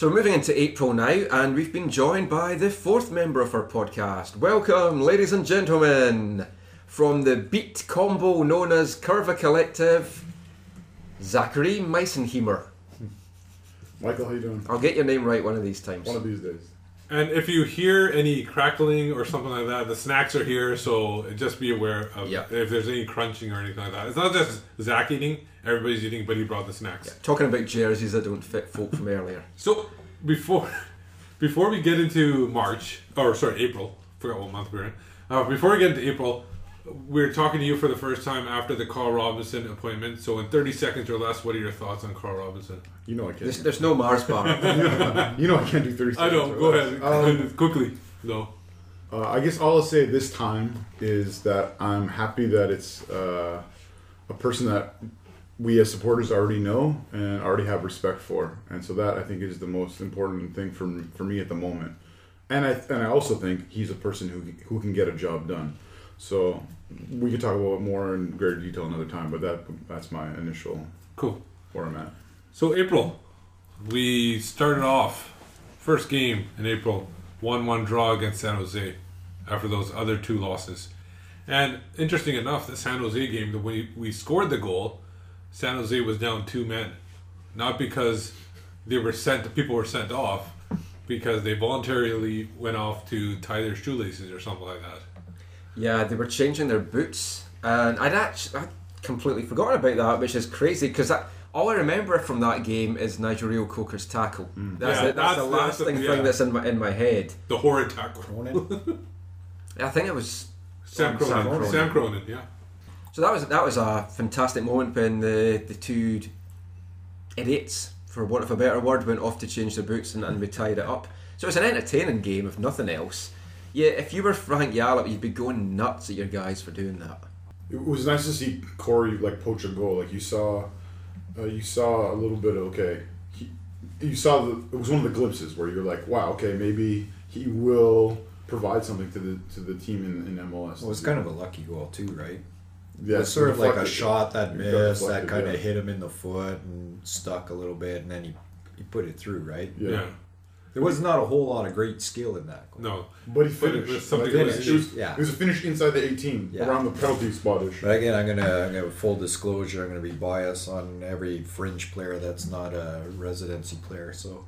So we're moving into April now, and we've been joined by the fourth member of our podcast. Welcome, ladies and gentlemen, from the beat combo known as Curva Collective, Zachary Meisenheimer. Michael, how you doing? I'll get your name right one of these times. One of these days. And if you hear any crackling or something like that, the snacks are here, so just be aware of Yeah. if there's any crunching or anything like that. It's not just Zach eating, everybody's eating, but he brought the snacks. Talking about jerseys that don't fit folk from earlier. So before before we get into March, or sorry, April, forgot what month we're in. Uh, before we get into April, we're talking to you for the first time after the Carl Robinson appointment. So in 30 seconds or less, what are your thoughts on Carl Robinson? You know I can't. there's no Mars bar. you know I can't do thirty. I know. seconds Go or ahead, less. Um, quickly. No. uh, I guess all I'll say this time is that I'm happy that it's uh, a person that we as supporters already know and already have respect for, and so that I think is the most important thing for for me at the moment. And I and I also think he's a person who who can get a job done. So we could talk about it more in greater detail another time, but that that's my initial Cool. where I'm at. So April, we started off first game in April, one-one draw against San Jose, after those other two losses. And interesting enough, the San Jose game, the way we scored the goal, San Jose was down two men, not because they were sent, people were sent off, because they voluntarily went off to tie their shoelaces or something like that. Yeah, they were changing their boots, and I'd actually I'd completely forgotten about that, which is crazy because that. all I remember from that game is Nigel Reo-Coker's tackle. Hmm. That's, Yeah, the, that's, the last that's the- thing, yeah. thing that's in my in my head. The horrid tackle. Cronin? I think it was Sam oh, Sam Cronin. Cronin. Sam Cronin, yeah. So that was that was a fantastic moment when the the two idiots, for want of a better word, went off to change their boots and, and we tied it up. So it was an entertaining game, if nothing else. Yeah, if you were Frank Yallop, you'd be going nuts at your guys for doing that. It was nice to see Corey like poach a goal. Like you saw, uh, you saw a little bit. Of, okay, he, you saw the. It was one of the glimpses where you're like, wow, okay, maybe he will provide something to the to the team in, in MLS. Well, it was kind of a lucky goal too, right? yeah, it was sort of like a shot that missed, that deflected, kind of yeah. hit him in the foot and stuck a little bit, and then he, he put it through, right? Yeah. yeah. There was not a whole lot of great skill in that. Goal. No. but he finished. was something Like, it, was, finished. it, was, Yeah. it was a finish inside the 18, Yeah. around the penalty spot-ish. But again, I'm gonna, I'm gonna full disclosure. I'm gonna be biased on every fringe player that's not a residency player. So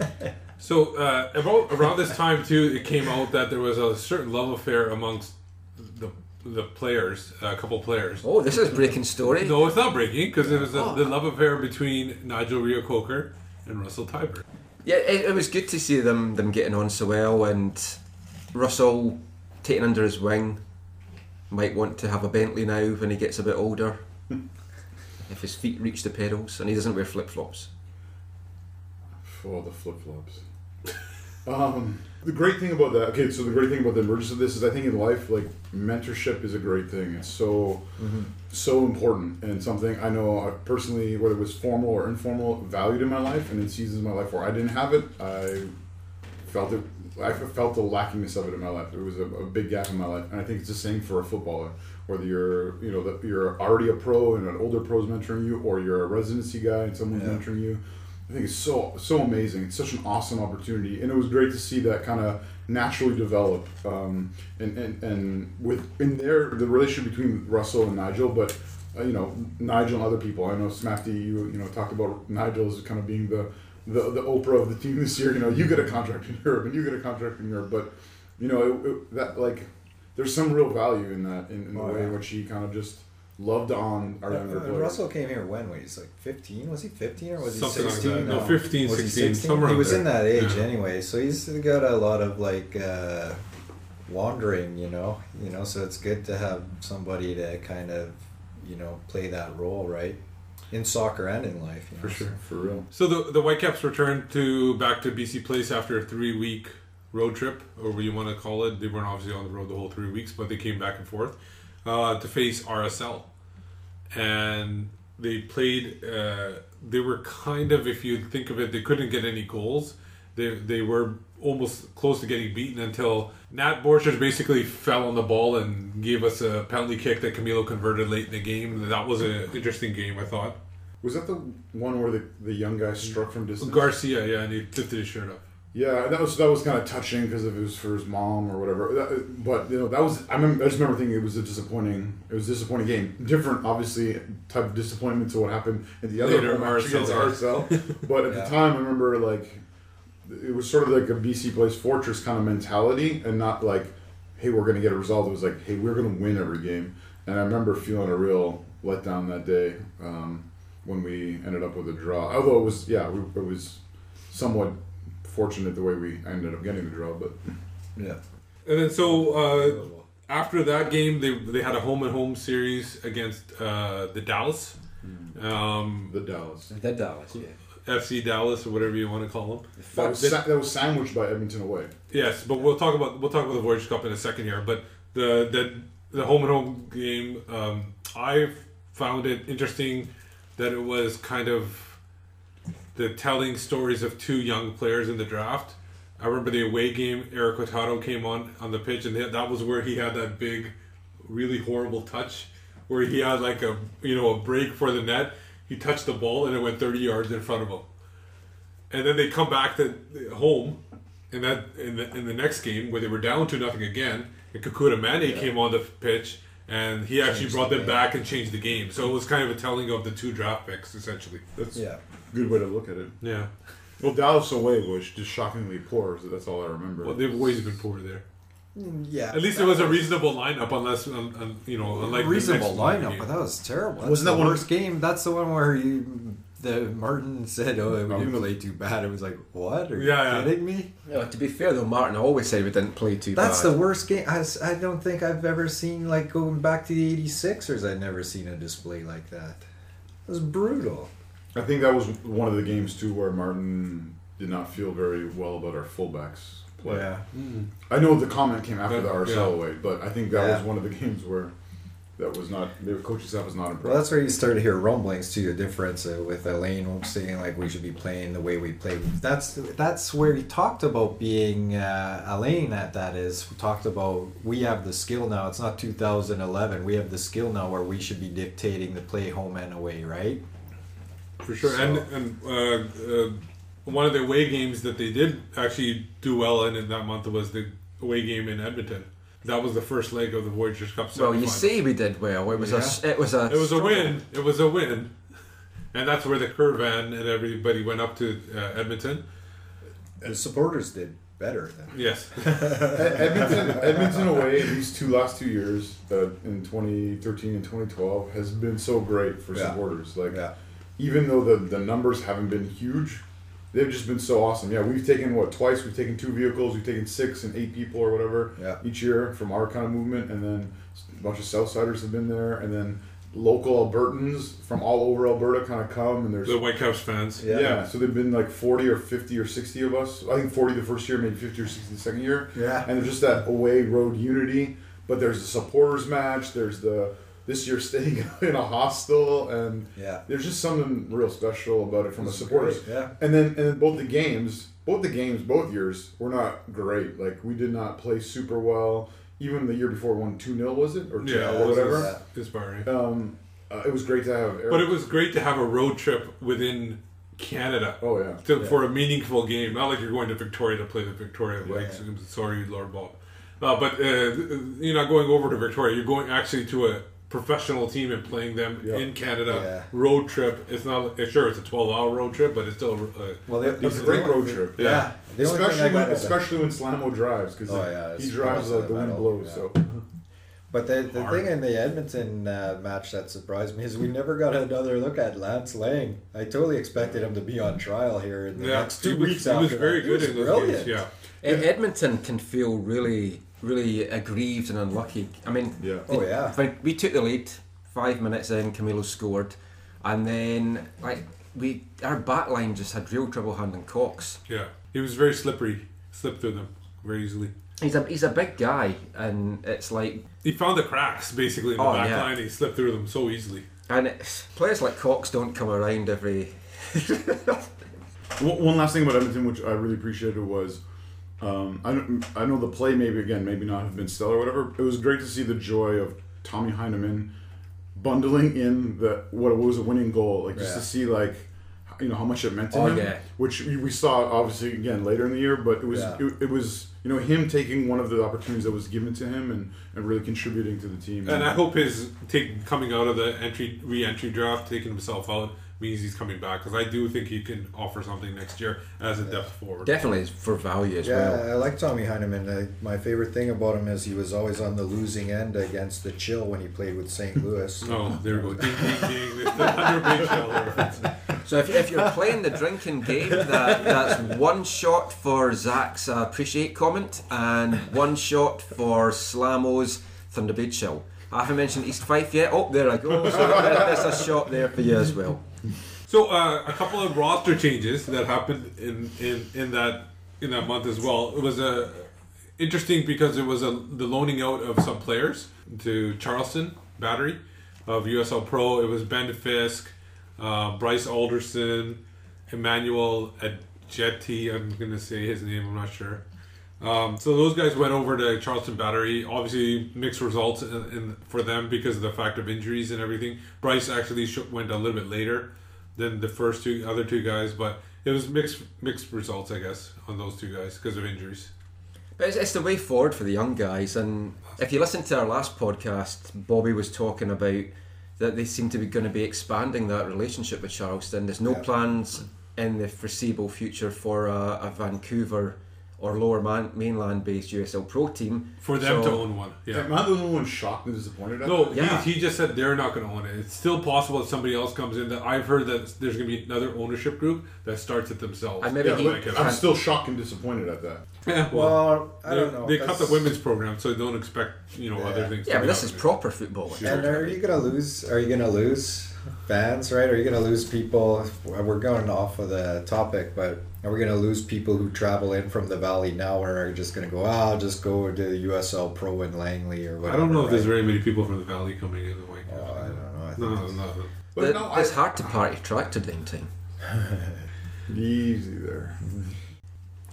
So uh, about around this time too, it came out that there was a certain love affair amongst the the players, a couple players. Oh, this is breaking story. No, it's not breaking because it was a, Oh. the love affair between Nigel Reo-Coker and Russell Teibert. Yeah, it, it was good to see them them getting on so well, and Russell taking under his wing. Might want to have a Bentley now when he gets a bit older, if his feet reach the pedals, and he doesn't wear flip flops. For the flip flops. Um, the great thing about that, okay, so the great thing about the emergence of this is I think in life, like, mentorship is a great thing. It's so, so important and something I know I personally, whether it was formal or informal, valued in my life. And in seasons of my life where I didn't have it, I felt it. I felt the lackingness of it in my life. There was a, a big gap in my life, and I think it's the same for a footballer. Whether you're, you know, that you're already a pro and an older pro's mentoring you, or you're a residency guy and someone's Yeah. mentoring you, I think it's so so amazing. It's such an awesome opportunity, and it was great to see that kind of naturally develop. Um, and, and and with in there the relationship between Russell and Nigel, but uh, you know Nigel and other people. I know Smathy, you you know talked about Nigel as kind of being the the, the Oprah of the team this year. You know, you get a contract in Europe and you get a contract in Europe, but you know it, it, that like there's some real value in that in, in the Oh, way yeah. in which he kind of just loved on our Uh, players. Russell came here when? When he like 15? Was he 15 or was he Something like 16? that. No, 15, Was he 16, somewhere He was there. in that age Yeah. anyway, so he's got a lot of like uh, wandering, you know. You know, so it's good to have somebody to kind of, you know, play that role, right? In soccer and in life. You know? For sure. For real. So the the Whitecaps returned to back to BC Place after a three week road trip, or what you want to call it. They weren't obviously on the road the whole three weeks, but they came back and forth uh, to face RSL, and they played. Uh, they were kind of, if you think of it, they couldn't get any goals. They they were almost close to getting beaten until Nat Borchers basically fell on the ball and gave us a penalty kick that Camilo converted late in the game. That was an interesting game, I thought. Was that the one where the, the young guy struck from distance? Garcia, yeah, and he lifted his shirt up. Yeah, that was that was kind of touching because it was for his mom or whatever. That, but you know, that was I remember. I just remember thinking it was a disappointing. It was a disappointing game. Different, obviously, type of disappointment to what happened in the other Later, match against. RSL. But at Yeah. the time, I remember like it was sort of like a BC plays fortress kind of mentality, and not like, hey, we're gonna get a result. It was like, hey, we're gonna win every game. And I remember feeling a real letdown that day um, when we ended up with a draw. Although it was, yeah, we, it was somewhat fortunate the way we ended up getting the draw, but Yeah. And then so uh, after that game, they they had a home and home series against uh, the Dallas, um, the Dallas. The Dallas, yeah. FC Dallas or whatever you want to call them. That was, sa- that was sandwiched by Edmonton away. Yes, but we'll talk about we'll talk about the Voyage Cup in a second here. But the the the home and home game, um, I found it interesting that it was kind of the telling stories of two young players in the draft. I remember the away game. Erik Hurtado came on on the pitch, and that was where he had that big, really horrible touch, where he had like a you know a break for the net. He touched the ball and it went thirty yards in front of him and then they come back to home in that in the, in the next game where they were down to nothing again and Kekuta Manneh came on the pitch and he actually Changed brought the them game. back and changed the game so it was kind of a telling of the two draft picks essentially That's Yeah. a good way to look at it. yeah Well, Dallas away was just shockingly poor. So that's all I remember. well they've always been poor there Yeah. at least it was a reasonable lineup unless um, um, you know unlike the reasonable next lineup, game. but that was terrible. That's Wasn't the that one worst game? That's the one where you, the Martin said, "Oh, we I'm didn't play too bad." It was like, "What? Are you Yeah, yeah. kidding me?" No, to be fair though, Martin always said we didn't play too That's bad. That's the worst game. I don't think I've ever seen like going back to the '86ers. I've never seen a display like that. It was brutal. I think that was one of the games too where Martin did not feel very well about our fullbacks play. Yeah, hmm. I know the comment came after the RSL yeah. away, but I think that Yeah. was one of the games where that was not the coaching staff was not Well, impressed. that's where you start to hear rumblings too. The difference uh, with Alain saying like we should be playing the way we play. That's that's where he talked about being uh, Alain. At that is we talked about we have the skill now. It's not 2011. We have the skill now where we should be dictating the play home and away, right? For sure, So- and and uh, uh, one of the away games that they did actually do well in in that month was the away game in Edmonton. That was the first leg of the Voyageurs Cup. well, you see, we did well. It was a. It was a. it was a win. It was a win, and that's where the Curvan and everybody went up to uh, Edmonton. The supporters did better than. Yes, Ed- Edmonton, Edmonton away these two last two years uh, in 2013 and 2012 has been so great for Yeah. supporters. Like Yeah. even though the the numbers haven't been huge, they've just been so awesome. Yeah, we've taken what twice. We've taken two vehicles. We've taken six and eight people or whatever Yeah. each year from our kind of movement, and then a bunch of Southsiders have been there, and then local Albertans from all over Alberta kind of come, and there's the Whitecaps fans. Yeah. yeah. so they've been like 40 or 50 or 60 of us. I think 40 the first year, maybe 50 or 60 the second year. Yeah. And there's just that away road unity. But there's the supporters match. There's the this year staying in a hostel, and Yeah. there's just something real special about it from the supporters. great, yeah. And then and then both the games, both the games, both years were not great. Like we did not play super well. Even the year before, won two 0 was it or two Yeah, or whatever. Yeah. inspiring. Um, uh, it was great to have. Eric. But it was great to have a road trip within Canada. Oh yeah. to, for a meaningful game. Not like you're going to Victoria to play the Victoria Yeah. Lakes. Sorry, Lord Bob. Uh, but uh, you're not going over to Victoria. You're going actually to a professional team and playing them Yeah. in Canada. Yeah. Road trip. It's not sure it's a 12 hour road trip, but it's still. Uh, Well, they, It's a great road trip. Yeah. Yeah. The only thing I especially when, especially when Slamo drives because Oh, yeah, he drives like the the wind blows. yeah. So But the, the Hard. thing in the Edmonton uh, match that surprised me is we never got another look at Lance Laing. I totally expected him to be on trial here in the Yeah, next two he was, weeks. he was very good He in those brilliant. games. Yeah. Ed- Edmonton can feel really, really aggrieved and unlucky. I mean, Yeah. Oh yeah. when we took the lead, five minutes in, Camilo scored, and then like we, our back line just had real trouble handling Cox. Yeah. He was very slippery. Slipped through them very easily. He's a he's a big guy, and it's like He found the cracks basically in the Oh, back yeah. line. He slipped through them so easily. and it's, players like Cox don't come around every. One one last thing about Edmonton, which I really appreciated, was um, I, don't- I know the play maybe again maybe not have been stellar or whatever. It was great to see the joy of Tommy Heinemann bundling in the what was a winning goal, like just Yeah. to see like you know how much it meant to Oh, him. yeah. Which we, we saw obviously again later in the year, but it was Yeah. it, it was you know him taking one of the opportunities that was given to him and, and really contributing to the team. And I hope his take coming out of the entry re-entry draft, taking himself out, means he's coming back because I do think he can offer something next year as a depth forward. Definitely for value as Yeah, well. I like Tommy Heinemann. Uh, my favorite thing about him is he was always on the losing end against the Chill when he played with St. Louis. Oh, there we go. Ding, ding, ding. The Hunter Big reference. So if, if you're playing the drinking game, that that's one shot for Zach's uh, appreciate comment and one shot for Slamo's Thunderbird Chill. I haven't mentioned East Fife yet. Oh, there I go. So there's a shot there for you as well. So uh, a couple of roster changes that happened in, in, in that in that month as well. It was a interesting because it was a the loaning out of some players to Charleston Battery of USL Pro. It was Ben Fisk, uh, Bryce Alderson, Emmanuel Adjetey. I'm going to say his name. I'm not sure. Um, so those guys went over to Charleston Battery. Obviously, mixed results in, in, for them because of the fact of injuries and everything. Bryce actually sh- went a little bit later than the first two other two guys, but it was mixed mixed results, I guess, on those two guys because of injuries. But it's, it's the way forward for the young guys. And if you listen to our last podcast, Bobby was talking about that they seem to be going to be expanding that relationship with Charleston. There's no Yeah. plans in the foreseeable future for a, a Vancouver or lower man, mainland based USL Pro team. For them So- to own one, yeah. Am I the only one shocked and disappointed? At No, that? Yeah. he, he just said they're not going to own it. It's still possible that somebody else comes in. That I've heard that there's going to be another ownership group that starts it themselves. And maybe Yeah, he- I'm still shocked and disappointed at that. yeah, well, Well, I they, don't know. they cut the women's program, so don't expect you know other Yeah. things. to Yeah, but this is proper football. And are you gonna lose? Are you gonna lose fans? Right? Are you gonna lose people? We're going off of the topic, but are we're gonna lose people who travel in from the valley now, or are just gonna go? Ah, I'll just go to the USL Pro in Langley or whatever. I don't know if there's very many people from the valley coming in the way. Oh, I don't know. I think No, no, it's- no, no. But It- no, it's I, hard to party tractor down time. easy there.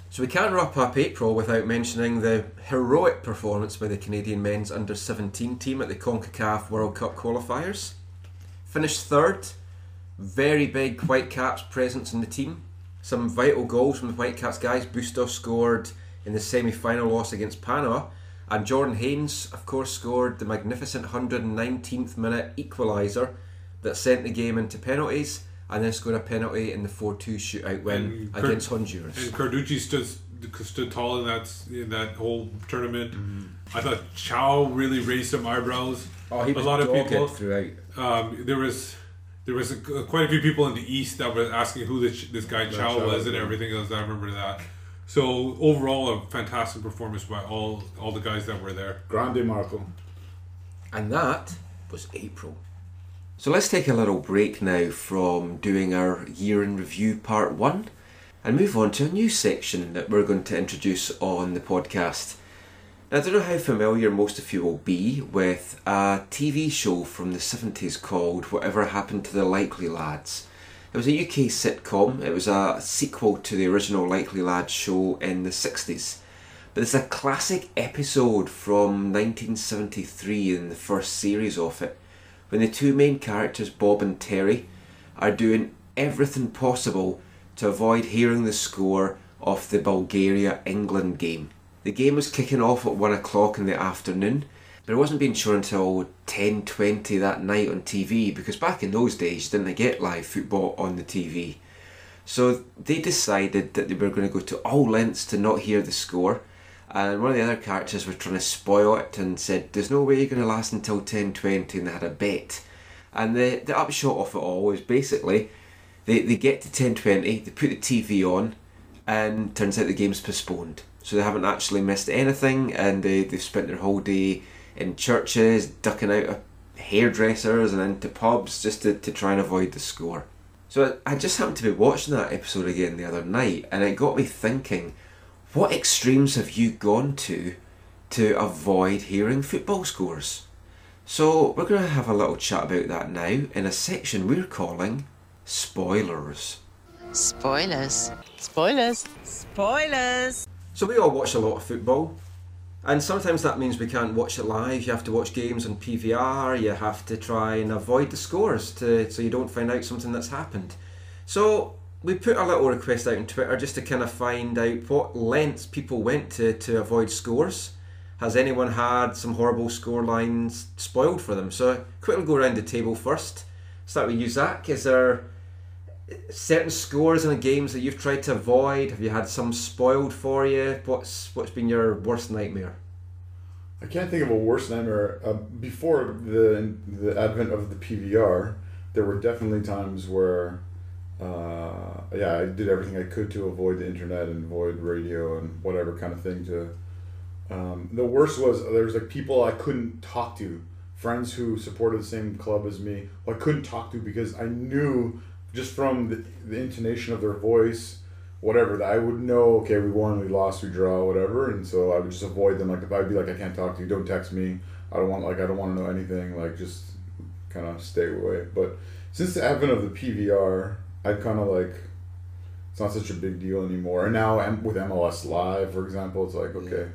So we can't wrap up April without mentioning the heroic performance by the Canadian men's under 17 team at the CONCACAF World Cup qualifiers. Finished third, very big Whitecaps presence in the team. Some vital goals from the Whitecaps guys. Bustos scored in the semi final loss against Panama, and Jordan Haynes, of course, scored the magnificent 119th minute equaliser that sent the game into penalties and then scored a penalty in the 4 2 shootout win against Honduras. And Carducci stood stood tall in that in that whole tournament. I thought Chow really raised some eyebrows. Oh, he a lot of people. throughout. Um, there was there was a, quite a few people in the east that were asking who this, this guy That Chow Chow was was, and everything else. I remember that. So overall, a fantastic performance by all all the guys that were there. Grande Marco. And that was April. So let's take a little break now from doing our year in review part one and move on to a new section that we're going to introduce on the podcast. Now, I don't know how familiar most of you will be with a TV show from the 70s called Whatever Happened to the Likely Lads. It was a UK sitcom, it was a sequel to the original Likely Lads show in the 60s. But it's a classic episode from 1973 in the first series of it, when the two main characters, Bob and Terry, are doing everything possible to avoid hearing the score of the Bulgaria England game. The game was kicking off at 1 o'clock in the afternoon, but it wasn't being shown until 10.20 that night on TV because back in those days you didn't get live football on the TV. So they decided that they were going to go to all lengths to not hear the score, and one of the other characters was trying to spoil it and said, "There's no way you're going to last until 10:20," and they had a bet. And the the upshot of it all was basically they, they get to 10:20, they put the TV on, and turns out the game's postponed. So they haven't actually missed anything, and they they've spent their whole day in churches, ducking out of hairdressers and into pubs just to, to try and avoid the score. So I just happened to be watching that episode again the other night, and it got me thinking, what extremes have you gone to to avoid hearing football scores? So we're going to have a little chat about that now in a section we're calling spoilers. Spoilers. Spoilers. Spoilers. So we all watch a lot of football, and sometimes that means we can't watch it live. You have to watch games on PVR. You have to try and avoid the scores to so you don't find out something that's happened. So we put a little request out on Twitter just to kind of find out what lengths people went to to avoid scores. Has anyone had some horrible score lines spoiled for them? So quickly go around the table first. Start with you, Zach. Is there certain scores in the games that you've tried to avoid? Have you had some spoiled for you? What's what's been your worst nightmare? I can't think of a worse nightmare. Uh, before the the advent of the PVR, there were definitely times where, uh, yeah, I did everything I could to avoid the internet and avoid radio and whatever kind of thing. To um, the worst was there was like people I couldn't talk to, friends who supported the same club as me, who I couldn't talk to because I knew just from the, the intonation of their voice whatever that I would know okay we won we lost we draw whatever. And so I would just avoid them. Like if I'd be like I can't talk to you don't text me. I don't want like I don't want to know anything. Like just kind of stay away. But since the advent of the PVR I kind of like it's not such a big deal anymore. And now with MLS live for example it's like okay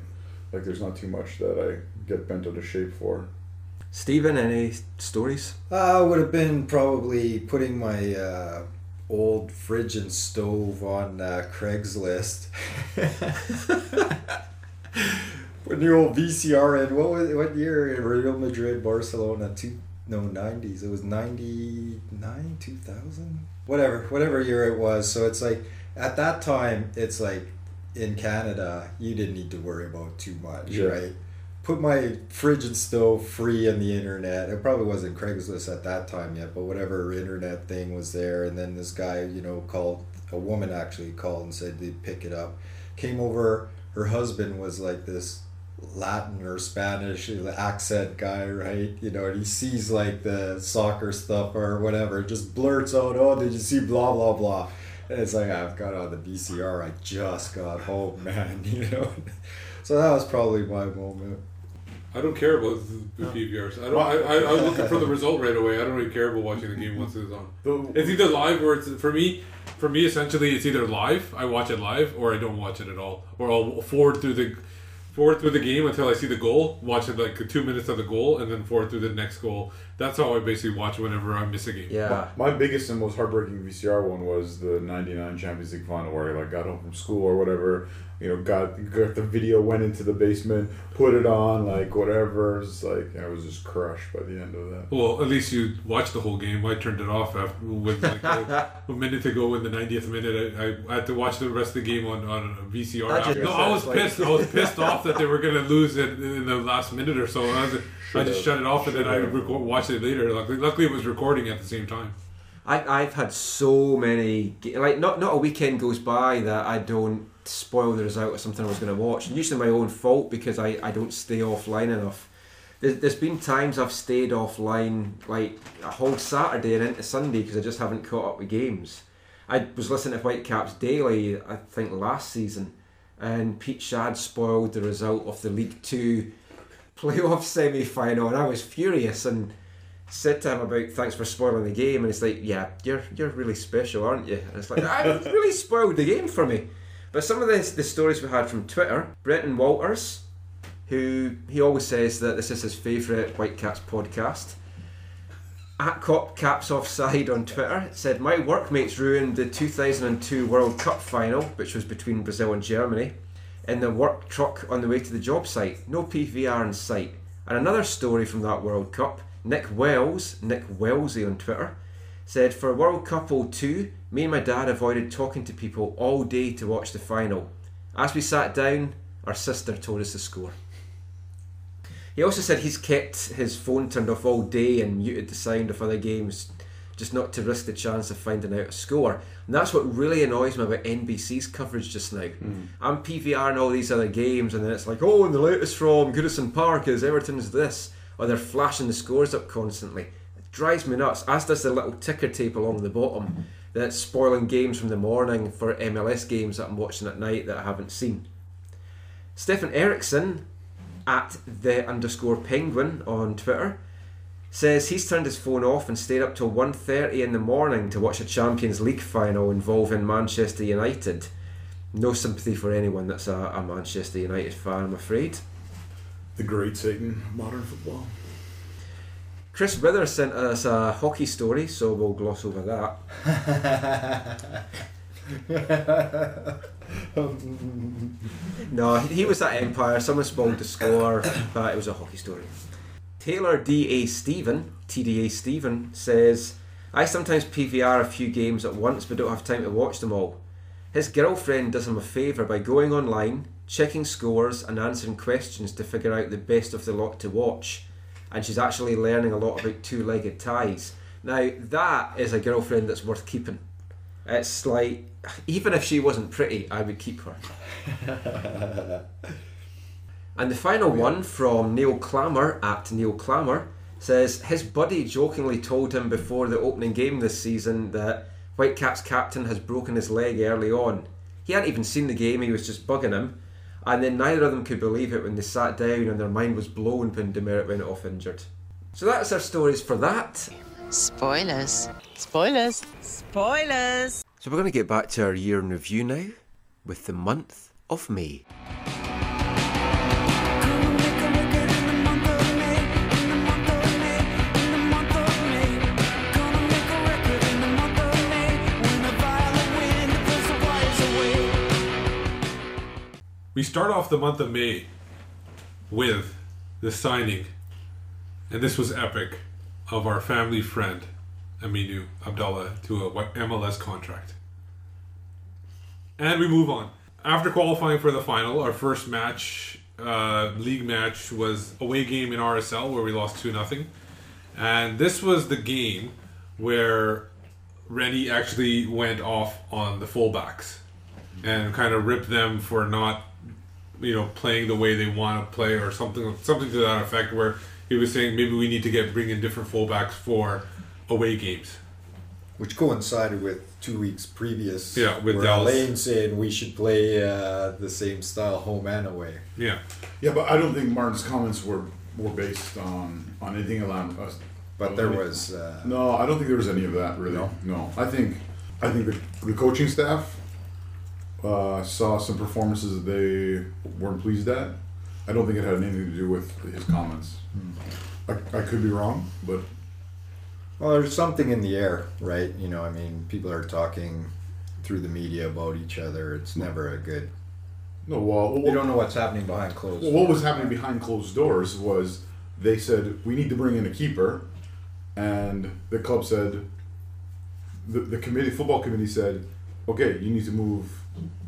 like there's not too much that I get bent out of shape for Stephen, any stories? Uh, would have been probably putting my uh, old fridge and stove on uh, Craigslist. when the old VCR in what was what year in Real Madrid, Barcelona, two no nineties. It was ninety nine, two thousand, whatever, whatever year it was. So it's like at that time, it's like in Canada, you didn't need to worry about too much, Yeah. right? Put my fridge and stove free on the internet. It probably wasn't Craigslist at that time yet, but whatever internet thing was there. And then this guy, you know, called a woman actually called and said they'd pick it up. Came over. Her husband was like this Latin or Spanish accent guy, right? You know, and he sees like the soccer stuff or whatever, just blurts out, "Oh, did you see blah blah blah?" And it's like I've got on the VCR. I just got home, man. You know. So that was probably my moment. I don't care about the, the PVRs. I don't. I, I, I'm looking for the result right away. I don't really care about watching the game once it's on. It's either live or it's for me. For me, essentially, it's either live. I watch it live, or I don't watch it at all. Or I'll forward through the forward through the game until I see the goal. Watch it like two minutes of the goal, and then forward through the next goal. That's how I basically watch whenever I miss a game. Yeah. My biggest and most heartbreaking VCR one was the '99 Champions League final, where I like got home from school or whatever. You know, got got the video, went into the basement, put it on, like whatever. It's like I was just crushed by the end of that. Well, at least you watched the whole game. I turned it off after with like a, a minute to go in the 90th minute. I, I had to watch the rest of the game on, on a VCR. That no, I was like- pissed. I was pissed off that they were gonna lose it in the last minute or so. I, I just shut it off and then I watched it later. Luckily, luckily, it was recording at the same time. I, I've had so many like not not a weekend goes by that I don't spoil the result of something I was going to watch. And usually my own fault because I, I don't stay offline enough. There's, there's been times I've stayed offline like a whole Saturday and into Sunday because I just haven't caught up with games. I was listening to Whitecaps Daily I think last season, and Pete Schaad spoiled the result of the League Two playoff semi final, and I was furious and said to him about thanks for spoiling the game, and he's like, yeah, you're you're really special, aren't you? And it's like ah, I really spoiled the game for me. But some of the the stories we had from Twitter, Brenton Walters, who he always says that this is his favourite Whitecaps podcast. At Cop Caps Offside on Twitter said, My workmates ruined the 2002 World Cup final, which was between Brazil and Germany, in the work truck on the way to the job site. No PVR in sight. And another story from that World Cup, Nick Wells, Nick Wellsy on Twitter, said, For World Cup 02, me and my dad avoided talking to people all day to watch the final. As we sat down, Our sister told us the score. He also said he's kept his phone turned off all day and muted the sound of other games just not to risk the chance of finding out a score. And that's what really annoys me about NBC's coverage just now. Hmm. I'm PVR and all these other games, and then it's like, oh, and the latest from Goodison Park is Everton's this, or they're flashing the scores up constantly. It drives me nuts, as does the little ticker tape along the bottom that's spoiling games from the morning for MLS games that I'm watching at night that I haven't seen. Stefan Eriksson at the underscore penguin on Twitter says he's turned his phone off and stayed up till 1.30 in the morning to watch a Champions League final involving Manchester United. No sympathy for anyone that's a, a Manchester United fan, I'm afraid. The great Satan modern football. Chris Withers sent us a hockey story, so we'll gloss over that. No, he was at Empire. Someone spoiled the score, but it was a hockey story. Taylor D.A. Stephen, TDA Stephen, says, I sometimes PVR a few games at once but don't have time to watch them all. His girlfriend does him a favour by going online, checking scores, and answering questions to figure out the best of the lot to watch. And she's actually learning a lot about two legged ties. Now, that is a girlfriend that's worth keeping. It's like, even if she wasn't pretty, I would keep her. And the final one from Neil Clammer at Neil Clammer says his buddy jokingly told him before the opening game this season that Whitecaps captain has broken his leg early on. He hadn't even seen the game, he was just bugging him. And then neither of them could believe it when they sat down and their mind was blown when DeMerit went off injured. So that's our stories for that. Spoilers. Spoilers. Spoilers. So we're going to get back to our year in review now with the month of May. We start off the month of May with the signing, and this was epic, of our family friend, Aminu Abdallah, to a MLS contract. And we move on. After qualifying for the final, our first match, uh, league match, was away game in RSL where we lost 2 0. And this was the game where Rennie actually went off on the fullbacks and kind of ripped them for not you know playing the way they want to play or something something to that effect where he was saying maybe we need to get bring in different fullbacks for away games Which coincided with two weeks previous. Yeah, with where Dallas. Alain saying we should play uh, the same style home and away. yeah Yeah, but I don't think Martin's comments were were based on on anything around us. But there was. Uh, No, I don't think there was any of that really. No? No, I think I think the, the coaching staff uh, saw some performances that they weren't pleased at. I don't think it had anything to do with his comments. I, I could be wrong, but Well, there's something in the air, right? You know, I mean, people are talking through the media about each other. It's never a good. no. Well, You don't know what's happening behind closed. Well, what was happening behind closed doors was they said we need to bring in a keeper, and the club said the, the committee football committee said, okay, you need to move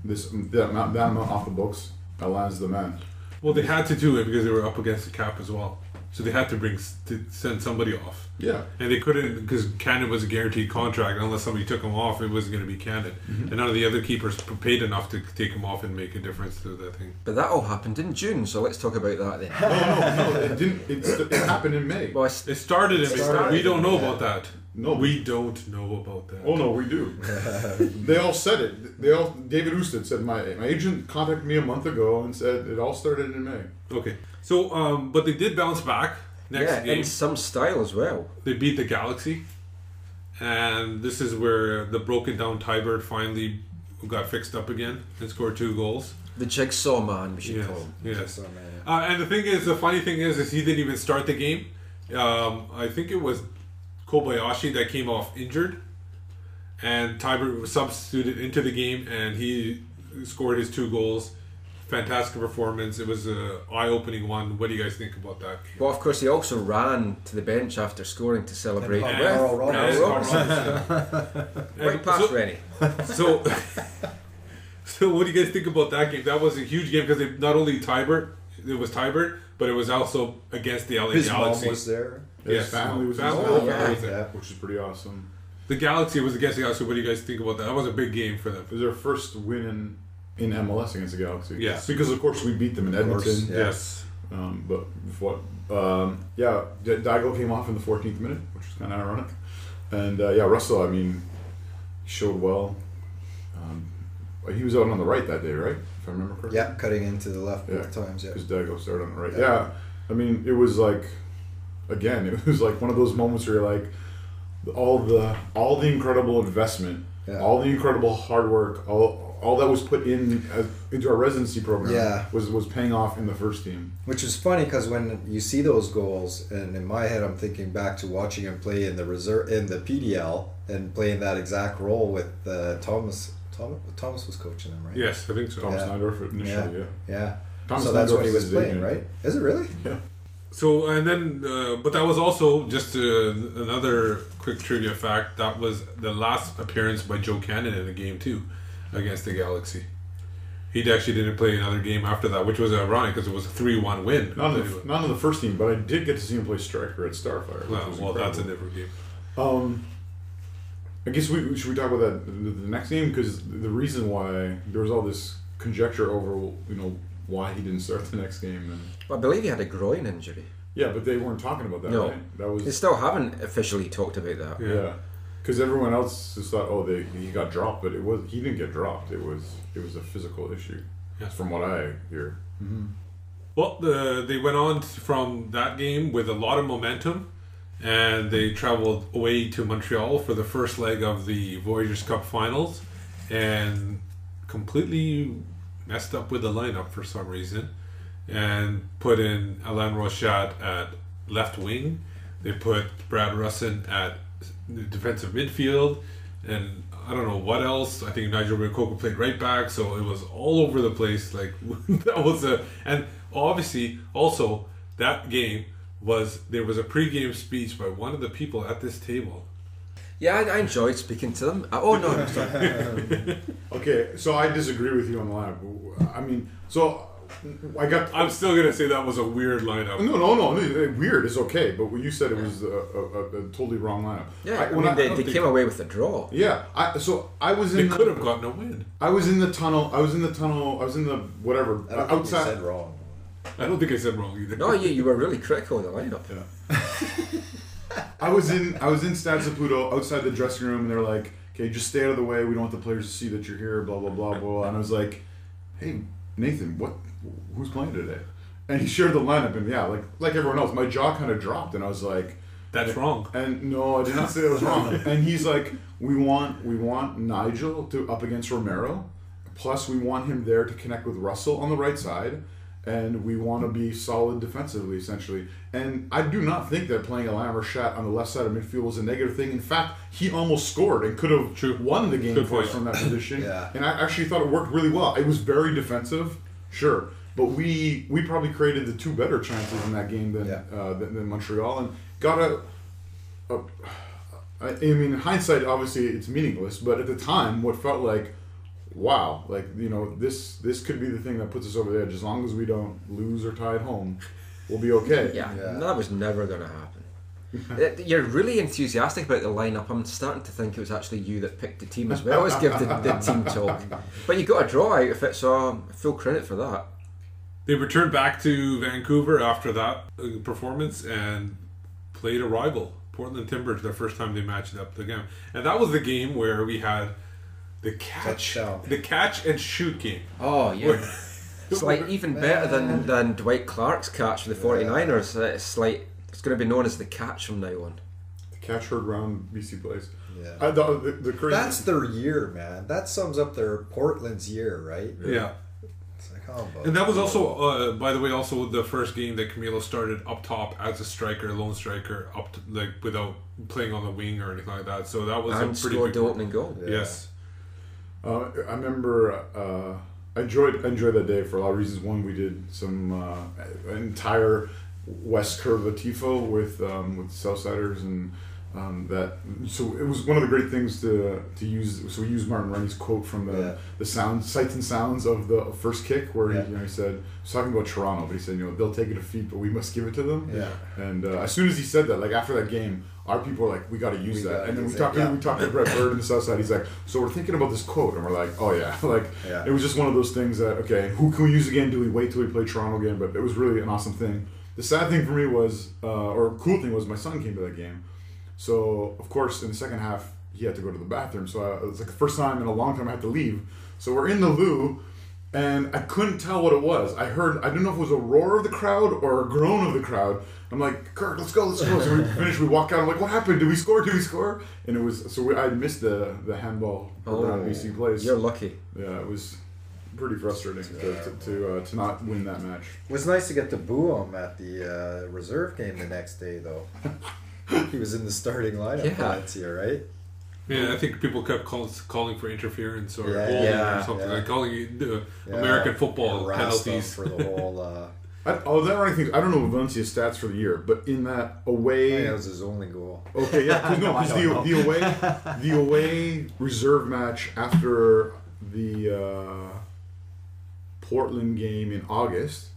this that amount, that amount off the books. That lands the man. well they had to do it because they were up against the cap as well so they had to bring to send somebody off Yeah, and they couldn't because Cannon was a guaranteed contract unless somebody took him off it wasn't going to be Cannon Mm-hmm. and none of the other keepers paid enough to take him off and make a difference to that thing But that all happened in June, so let's talk about that then. no, no, it didn't. It, st- it happened in May. Well, it's- it started in started we don't know in- about that No. we don't know about that Oh no, we do. they all said it. They all. David Ousted said my my agent contacted me a month ago and said it all started in May. Okay. So, um, but they did bounce back next yeah, game. in some style as well. They beat the Galaxy, and this is where the broken down Teibert finally got fixed up again and scored two goals. The jigsaw man, we should Yes. call him. Yes. So, man, Uh, and the thing is, the funny thing is, is he didn't even start the game. Um, I think it was Kobayashi that came off injured, and Teibert was substituted into the game, and he scored his two goals. Fantastic performance. It was an eye-opening one. What do you guys think about that? Well, of course, he also ran to the bench after scoring to celebrate. And with Carl Robertson. Carl And Robertson. Carl Robertson. Right past so- Rennie. so So what do you guys think about that game? That was a huge game because not only Teibert, it was Teibert, but it was also against the LA His Galaxy. mom was there. His Yes. family was Family, his yeah, family, yeah. which is pretty awesome. The Galaxy was against the Galaxy. What do you guys think about that? That was a big game for them. It was their first win in, in MLS against the Galaxy. Yes. Because of course we beat them in course, Edmonton. Yeah. Yes. Um, but what? Um, yeah, D- Daigo came off in the 14th minute, which was kind of ironic. And uh, yeah, Russell. I mean, he showed well. Um, he was out on the right that day, right? If I remember correctly. Yeah, cutting into the left both Yeah. times. Yeah. Because Daigo started on the right. Yeah. Yeah. I mean, it was like, again, it was like one of those moments where you're like, all the all the incredible investment, Yeah. all the incredible hard work, all all that was put in as, into our residency program Yeah. was was paying off in the first team. Which is funny because when you see those goals, and in my head, I'm thinking back to watching him play in the reserve in the PDL and playing that exact role with uh, Thomas. Thomas Thomas was coaching him, right? Yes, I think so. Thomas Yeah. Niendorf initially, yeah. Yeah. Thomas so that's what he was playing, right? Is it really? Yeah. So and then, uh, but that was also just uh, another quick trivia fact. That was the last appearance by Joe Cannon in a game too, against the Galaxy. He actually didn't play another game after that, which was ironic because it was a three-one win. Not in, the, not in the first team, but I did get to see him play striker at Starfire. well, well, that's a different game. Um, I guess we should we talk about that the, the next game because the reason why there was all this conjecture over you know why he didn't start the next game and I believe he had a groin injury. yeah, but they weren't talking about that. No. right? that was They still haven't officially talked about that. yeah, because everyone else just thought oh they he got dropped, but it was he didn't get dropped. It was it was a physical issue, Yeah. from what I hear. Mm-hmm. Well, the, they went on from that game with a lot of momentum, and they traveled away to Montreal for the first leg of the Voyageurs Cup Finals, and completely messed up with the lineup for some reason, and put in Alain Rochat at left wing. They put Brad Rusin at defensive midfield, and I don't know what else. I think Nigel Reo-Coker played right back, so it was all over the place. Like that was a and obviously also that game was there was a pre-game speech by one of the people at this table. Yeah, I, I enjoyed speaking to them. Uh, oh no, I'm sorry. Okay, so I disagree with you on the lineup. I mean, so I got I'm still gonna say that was a weird lineup. No, no, no, no. Weird is okay, but when you said it was a, a, a, a totally wrong lineup. yeah, I, when mean they, I- they came away with a draw. Yeah, I so I was in. They in. could The, have gotten a win. I was in the tunnel. I was in the tunnel. I was in the whatever I don't think you outside. said wrong. I don't think I said wrong either. No, you, you were really critical of the lineup. I was in. I was in Stade Saputo outside the dressing room, and they're like, "Okay, just stay out of the way. We don't want the players to see that you're here." Blah blah blah blah. And I was like, "Hey, Nathan, what? Who's playing today?" And he shared the lineup, and yeah, like like everyone else, my jaw kind of dropped, and I was like. That's wrong. And no, I did not say that was wrong. and he's like, we want we want Nigel to up against Romero, plus we want him there to connect with Russell on the right side, and we want to be solid defensively, essentially. And I do not think that playing Alain Rochat on the left side of midfield was a negative thing. In fact, he almost scored and could have True. won the game Good for us from that position. Yeah. And I actually thought it worked really well. It was very defensive, sure. But we we probably created the two better chances in that game than Yeah. uh, than, than Montreal and got a, a I, I mean, in hindsight, obviously it's meaningless, but at the time, what felt like, wow, like you know, this this could be the thing that puts us over the edge. As long as we don't lose or tie at home, we'll be okay. Yeah, Yeah. that was never going to happen. Uh, You're really enthusiastic about the lineup. I'm starting to think it was actually you that picked the team as well as give the, the team talk. But you got a draw out of it, so um, full credit for that. They returned back to Vancouver after that uh, performance and played a rival, Portland Timbers, the first time they matched up again. And that was the game where we had the catch, Touchdown. the catch and shoot game. Oh, yeah. It's like even better than, than Dwight Clark's catch for the 49ers. Uh, It's like it's going to be known as the catch from now on. The catch heard round BC Place. Yeah. I, the, the, the crazy. That's their year, man. That sums up their Portland's year, right? Yeah. It's like, how And that was also, uh, by the way, also the first game that Camilo started up top as a striker, lone striker, up to, like without playing on the wing or anything like that. So that was And a pretty scored big the opening goal. Yes. Uh, I remember uh, I enjoyed enjoyed that day for a lot of reasons. One, we did some uh, entire West Curve of Tifo with um, with Southsiders and Um, that so it was one of the great things to to use. So we used Martin Rennie's quote from the Yeah. the sound sights and sounds of the first kick, where Yeah. he, you know, he said he talking about Toronto, but he said you know they'll take a defeat, but we must give it to them. Yeah. And uh, as soon as he said that, like after that game, our people are like, we got to use We that. And then we talked yeah. we talked to Brett Bird in the South Side. He's like, so we're thinking about this quote, and we're like, oh yeah, like Yeah. it was just one of those things that okay, who can we use again? Do we wait till we play Toronto again? But it was really an awesome thing. The sad thing for me was, uh, or cool thing was, my son came to that game. So of course, in the second half, he had to go to the bathroom. So I, it was like the first time in a long time I had to leave. So we're in the loo, and I couldn't tell what it was. I heard I didn't know if it was a roar of the crowd or a groan of the crowd. I'm like, Kirk, let's go, let's go. So we finish, we walk out. I'm like, what happened? Did we score? Did we score? And it was so we, I missed the the handball around BC Place. You're lucky. Yeah, it was pretty frustrating to to, to, uh, to not win that match. It was nice to get to boo him at the uh, reserve game the next day, though. he was in the starting lineup Yeah. for here, right? Yeah, I think people kept call, calling for interference or Yeah, holding yeah, or something yeah. like calling it the Yeah. American football penalties. for the whole. I, oh, that running thing. I don't know Valencia's stats for the year, but in that away, that was his only goal. Okay, yeah, 'cause no, No, I because the, the away the away reserve match after the uh, Portland game in August,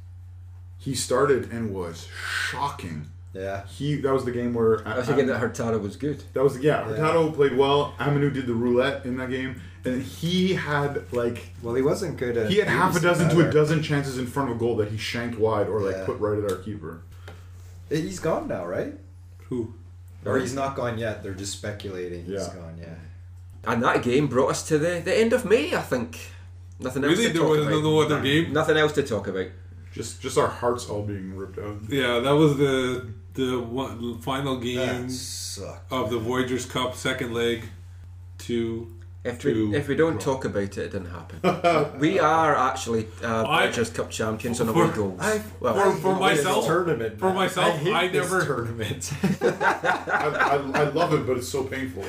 he started and was shocking. Yeah. He that was the game where I was thinking that Hurtado was good. that was yeah. Yeah. Hurtado played well. Aminu did the roulette in that game, and he had like Well, he wasn't good at. he had half a dozen to a dozen chances in front of a goal that he shanked wide or like Yeah. put right at our keeper. He's gone now, right? Who? Or he's not gone yet. They're just speculating he's Yeah. gone. Yeah. And that game brought us to the, the end of May, I think. Nothing else Really? to There talk was about. no other game? Nothing else to talk about. Just just our hearts all being ripped out. Yeah, that was the the one, final game sucked. of the Voyageurs Cup second leg. To If we, if we don't draw. talk about it, it didn't happen. we are actually uh, I- Rogers Cup champions on For- away goals. I- well, for, for myself, tournament. for man. myself, hate I this never- tournament. I, I, I love it, but it's so painful.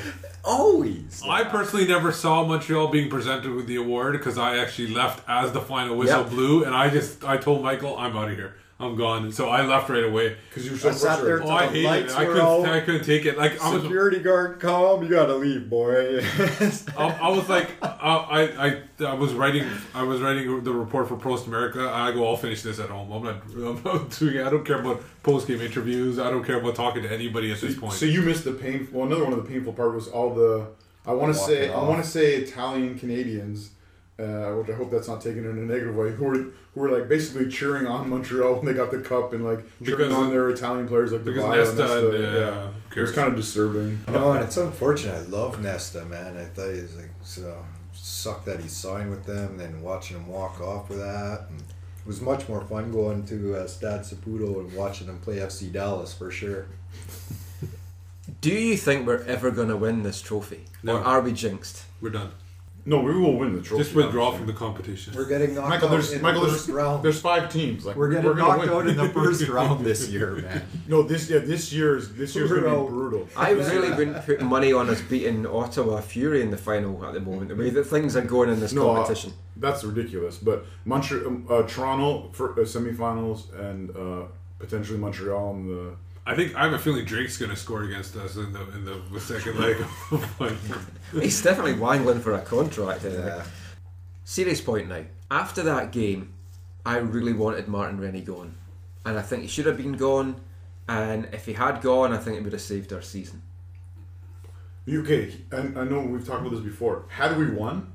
Always. I personally never saw Montreal being presented with the award because I actually left as the final whistle Yep. blew, and I just I told Michael I'm out of here, I'm gone, and so I left right away. Because you're so I sat there frustrated. Oh, I the hated it. I couldn't out. I couldn't take it. Like I was Security guard, come. You gotta leave, boy. I, I was like, I, I, I was writing, I was writing the report for Prost Amerika. I go, I'll finish this at home. I'm not, I'm not doing. it. I don't care about post game interviews. I don't care about talking to anybody at this point. So you missed the painful. Well, another one of the painful part was all the. I want to Walking say I want to say Italian Canadians, uh, which I hope that's not taken in a negative way. Who were who were like basically cheering on Montreal when they got the cup and like cheering Because- on their Italian players like because Di Vaio Nesta, and, uh, yeah. who It was kind of disturbing. no, and it's unfortunate. I love Nesta, man. I thought he was like so sucked that he signed with them, then watching him walk off with that. And it was much more fun going to uh, Stade Saputo and watching them play FC Dallas for sure. do you think we're ever going to win this trophy? No. Or are we jinxed? We're done. No, we will win the trophy. Just withdraw obviously. from the competition. We're getting knocked Michael, out in Michael, the there's, first round. there's five teams. Like we're getting gonna knocked win. out in the first round this year, man. No, this yeah, this year's this year's gonna Brutal. be brutal. I really wouldn't put money on us beating Ottawa Fury in the final at the moment. The way that things are going in this No, uh, competition. That's ridiculous. But Montreal, uh, Toronto for uh, semifinals and uh, potentially Montreal in the. I think I have a feeling Drake's going to score against us in the in the second leg. Of the final. He's definitely wangling for a contract. Anyway. Yeah. Serious point now. After that game, I really wanted Martin Rennie gone. And I think he should have been gone. And if he had gone, I think it would have saved our season. Okay, and I know we've talked about this before. Had we won,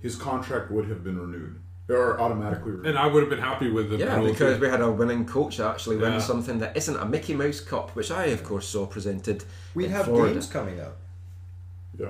his contract would have been renewed or automatically renewed. and I would have been happy with the Yeah, penalty. because we had a winning coach actually win Yeah. something that isn't a Mickey Mouse Cup, which I, of course, saw presented We in have Florida. games coming up. yeah.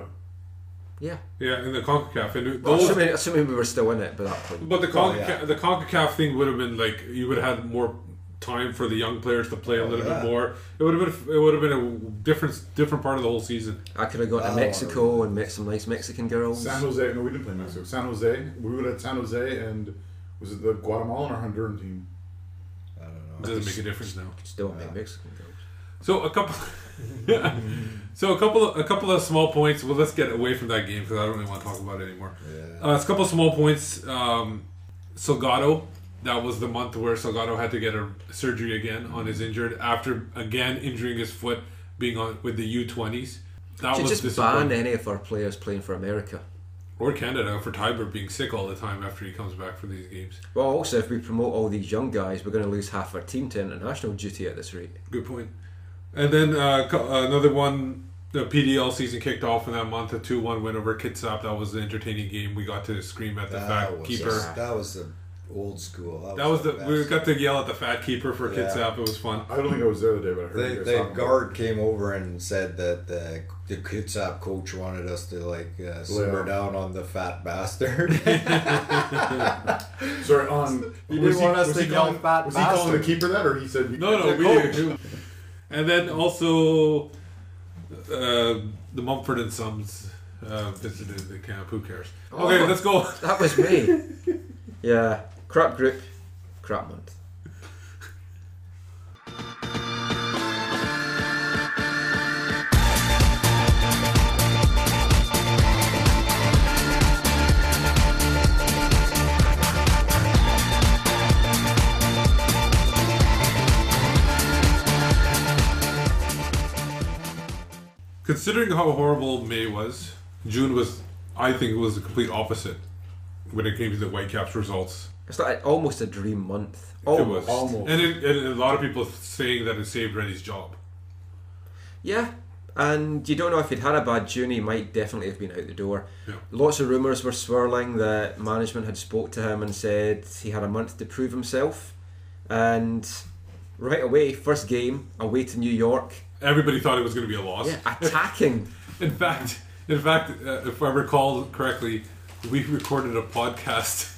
Yeah. yeah, in the Concacaf, and Well, those, assuming, assuming we were still in it by that point. But the Oh, Concacaf, yeah. the Concacaf thing would have been like you would have had more time for the young players to play a Oh, little yeah. bit more. It would have been it would have been a different different part of the whole season. I could have gone to Oh, Mexico and met some nice Mexican girls. San Jose. No, we didn't play Mexico. San Jose. We would have had San Jose and was it the Guatemalan or Honduran team? I don't know. It doesn't make a difference now. Still met Mexican girls. So a couple, so a couple, of, a couple of small points. Well, let's get away from that game because I don't really want to talk about it anymore. Yeah. Uh, it's a couple of small points. Um, Salgado, that was the month where Salgado had to get a surgery again on his injured after again injuring his foot being on with the U20s. That Should was just ban any of our players playing for America. Or Canada for Teibert being sick all the time after he comes back for these games. Well, also, if we promote all these young guys, we're going to lose half our team to international duty at this rate. Good point. And then uh, another one. The PDL season kicked off in that month. A two-one win over Kitsap. That was an entertaining game. We got to scream at the That fat was keeper. that was the old school. That was the, we got to yell at the fat keeper for Yeah. Kitsap. It was fun. I don't think I was there the day, but I heard The, you the talking about guard came over and said that the the Kitsap coach wanted us to like uh, simmer off. down on the fat bastard. Sorry, on. You was didn't want us to he yell calling, fat Was he calling the keeper that, or he said No, no, The we coach. And then also, uh, the Mumford and Sons uh, visited the camp. Who cares? Okay, Oh. let's go. That was me. yeah, crap group, crap month. Considering how horrible May was, June was, I think, was the complete opposite when it came to the Whitecaps results. It's like almost a dream month. It Almost. was, Almost. and, it, and a lot of people saying that it saved Rennie's job. Yeah, and you don't know if he'd had a bad June, he might definitely have been out the door. Yeah. Lots of rumours were swirling that management had spoke to him and said he had a month to prove himself. And right away, first game, away to New York, Everybody thought it was going to be a loss. yeah, attacking. In fact, in fact, uh, if I recall correctly, we recorded a podcast.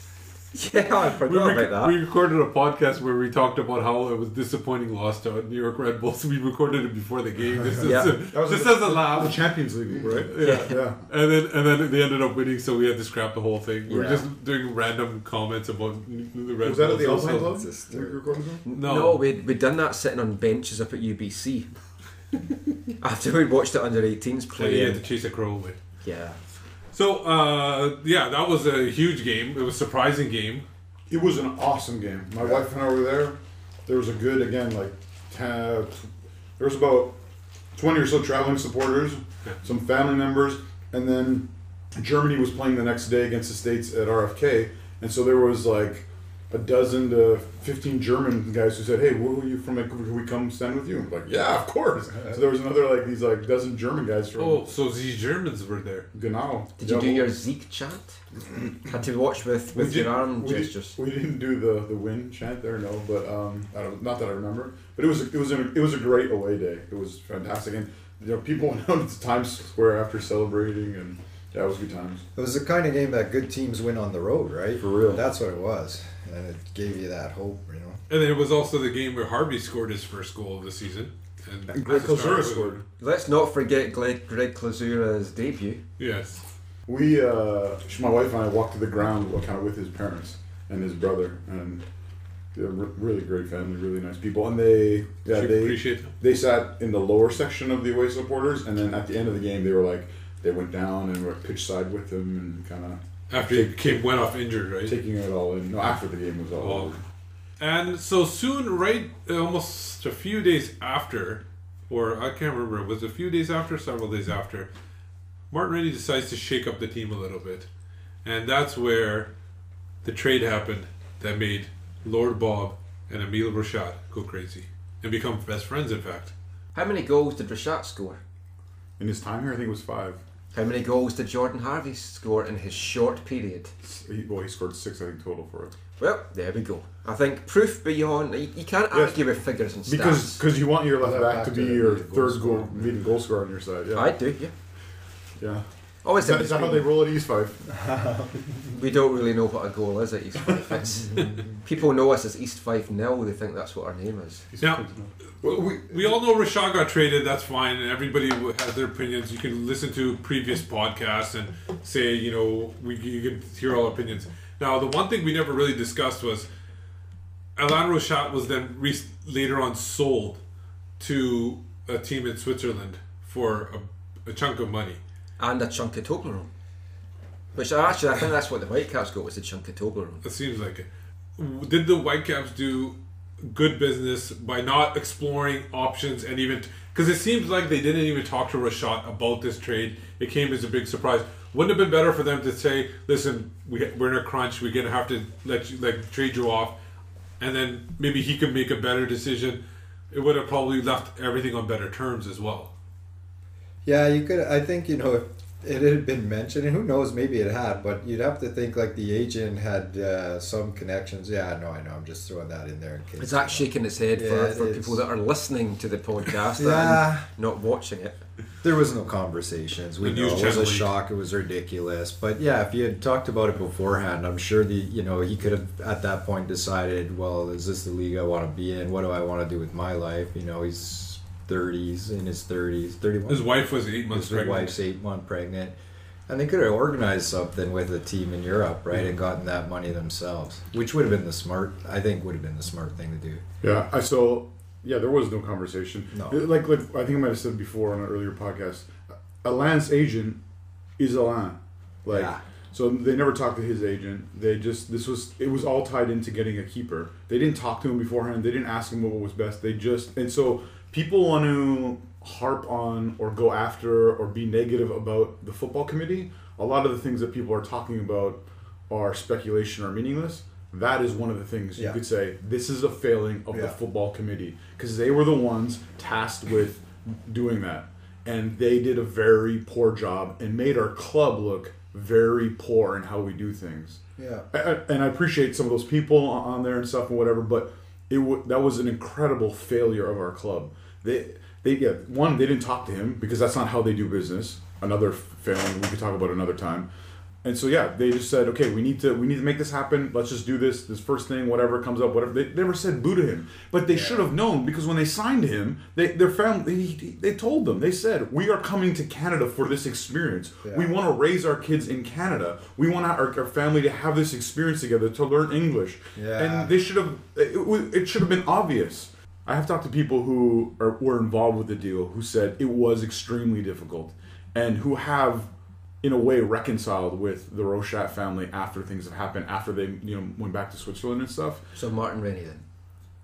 yeah, I We, forgot rec- about that. we recorded a podcast where we talked about how it was disappointing loss to New York Red Bulls. We recorded it before the game. This, Yeah. is, That was just the- as a the. Champions League, right? Yeah. yeah. And then and then they ended up winning, so we had to scrap the whole thing. We were Yeah. just doing random comments about the Red Was that at the Bulls. Alpine. Club? Just- We recorded that? No, No, we'd, we'd done that sitting on benches up at UBC. After we'd watched it under 18s and play. he had to and- chase a crow away. yeah. So uh, yeah, that was a huge game. It was a surprising game. It was an awesome game. My wife and I were there. There was a good, again, like, 10, there was about 20 or so traveling supporters, some family members, and then Germany was playing the next day against the States at RFK. And so there was like a dozen to 15 German guys who said, Hey, where are you from? Like, Can we come stand with you? I'm like, Yeah, of course. So there was another, like, these like dozen German guys from Oh, so these Germans were there. Genau. Did you do your Zeke chant? Had to watch with, with your arm we did- gestures. we didn't do the the win chant there, no, but um, I don't, not that I remember. But it was it was a, it was a great away day. It was fantastic, and you know people went out to Times Square after celebrating, and yeah, it was good times. It was the kind of game that good teams win on the road, right? For real. That's what it was, and it gave you that hope, you know. And it was also the game where Harvey scored his first goal of the season. And Greg to start Klazura with- scored. Let's not forget Greg, Greg Klazura's debut. Yes. We, uh, my wife and I walked to the ground kind of with his parents and his brother, and they're re- really great family, really nice people, and they yeah Should they appreciate them. they sat in the lower section of the away supporters, and then at the end of the game they were like they went down and were pitch side with them and kind of After he came went off injured, right? taking it all in. No, after the game was all Oh. over. And so soon, right, uh, almost a few days after, or I can't remember, it was a few days after, several days after, Martin Rennie decides to shake up the team a little bit. And that's where the trade happened that made Lord Bob and Emile Rochat go crazy and become best friends, in fact. How many goals did Rochat score? In his time here, I think it was five. How many goals did Jordan Harvey score in his short period? He, well, he scored six, I think, total for it. Well, there we go. I think proof beyond. You, you can't Yes. argue with figures and stats. Because because you want your left Left back back to to be be your the goal third goal, scorer. leading goal scorer on your side. Yeah, I do, yeah. yeah. Always Is that, that how they roll at East Fife? We don't really know what a goal is at East Fife. It's, people know us as East Fife nil. They think that's what our name is. Now, we, we all know Rochat got traded. That's fine, and everybody has their opinions. You can listen to previous podcasts and say, you know, we you can hear all opinions. Now, the one thing we never really discussed was Alain Rochat was then re- later on sold to a team in Switzerland for a, a chunk of money. And a chunk of Toblerone. Which actually, I think that's what the Whitecaps got was a chunk of Toblerone. It seems like it. Did the Whitecaps do good business by not exploring options and even Because it seems like they didn't even talk to Rochat about this trade. It came as a big surprise. Wouldn't it have been better for them to say, "Listen, we, we're in a crunch. We're gonna have to let you like trade you off," and then maybe he could make a better decision. It would have probably left everything on better terms as well. Yeah, you could. I think you know if it had been mentioned, and who knows, maybe it had, but you'd have to think like the agent had uh, some connections. Yeah, no, I know. I'm just throwing that in there in case. Is Zach shaking his head Yeah, for, it for is. people that are listening to the podcast Yeah. and not watching it? There was no conversations. We The know news it was a shock. It was ridiculous. But yeah, if you had talked about it beforehand, I'm sure the you know he could have at that point decided, well, is this the league I want to be in? What do I want to do with my life? You know, he's 30s in his 30s, 31. His wife was eight months his pregnant. wife's eight month pregnant. And they could have organized something with a team in Europe, right, and gotten that money themselves, which would have been the smart. I think would have been the smart thing to do. Yeah, I so yeah, there was no conversation. No. like like I think I might have said before on an earlier podcast. Alain's agent is Alain, like Yeah. so they never talked to his agent. They just this was it was all tied into getting a keeper. They didn't talk to him beforehand. They didn't ask him what was best. They just and so people want to harp on or go after or be negative about the football committee. A lot of the things that people are talking about are speculation or meaningless. That is one of the things you could say this is a failing of the football committee because they were the ones tasked with doing that and they did a very poor job and made our club look very poor in how we do things Yeah. And I appreciate some of those people on on there and stuff and whatever, but it w- that was an incredible failure of our club. They they yeah one they didn't talk to him because that's not how they do business. Another failing we could talk about another time. And so yeah, they just said, okay, we need to we need to make this happen. Let's just do this. This first thing, whatever comes up, whatever. They never said boo to him, but they should have known because when they signed him, they their family they, they told them they said we are coming to Canada for this experience. We want to raise our kids in Canada. We want our, our family to have this experience together to learn English. Yeah. And they should have it, it should have been obvious. I have talked to people who are, were involved with the deal who said it was extremely difficult and who have in a way reconciled with the Rochat family after things have happened after they you know went back to Switzerland and stuff. So Martin Rennie then.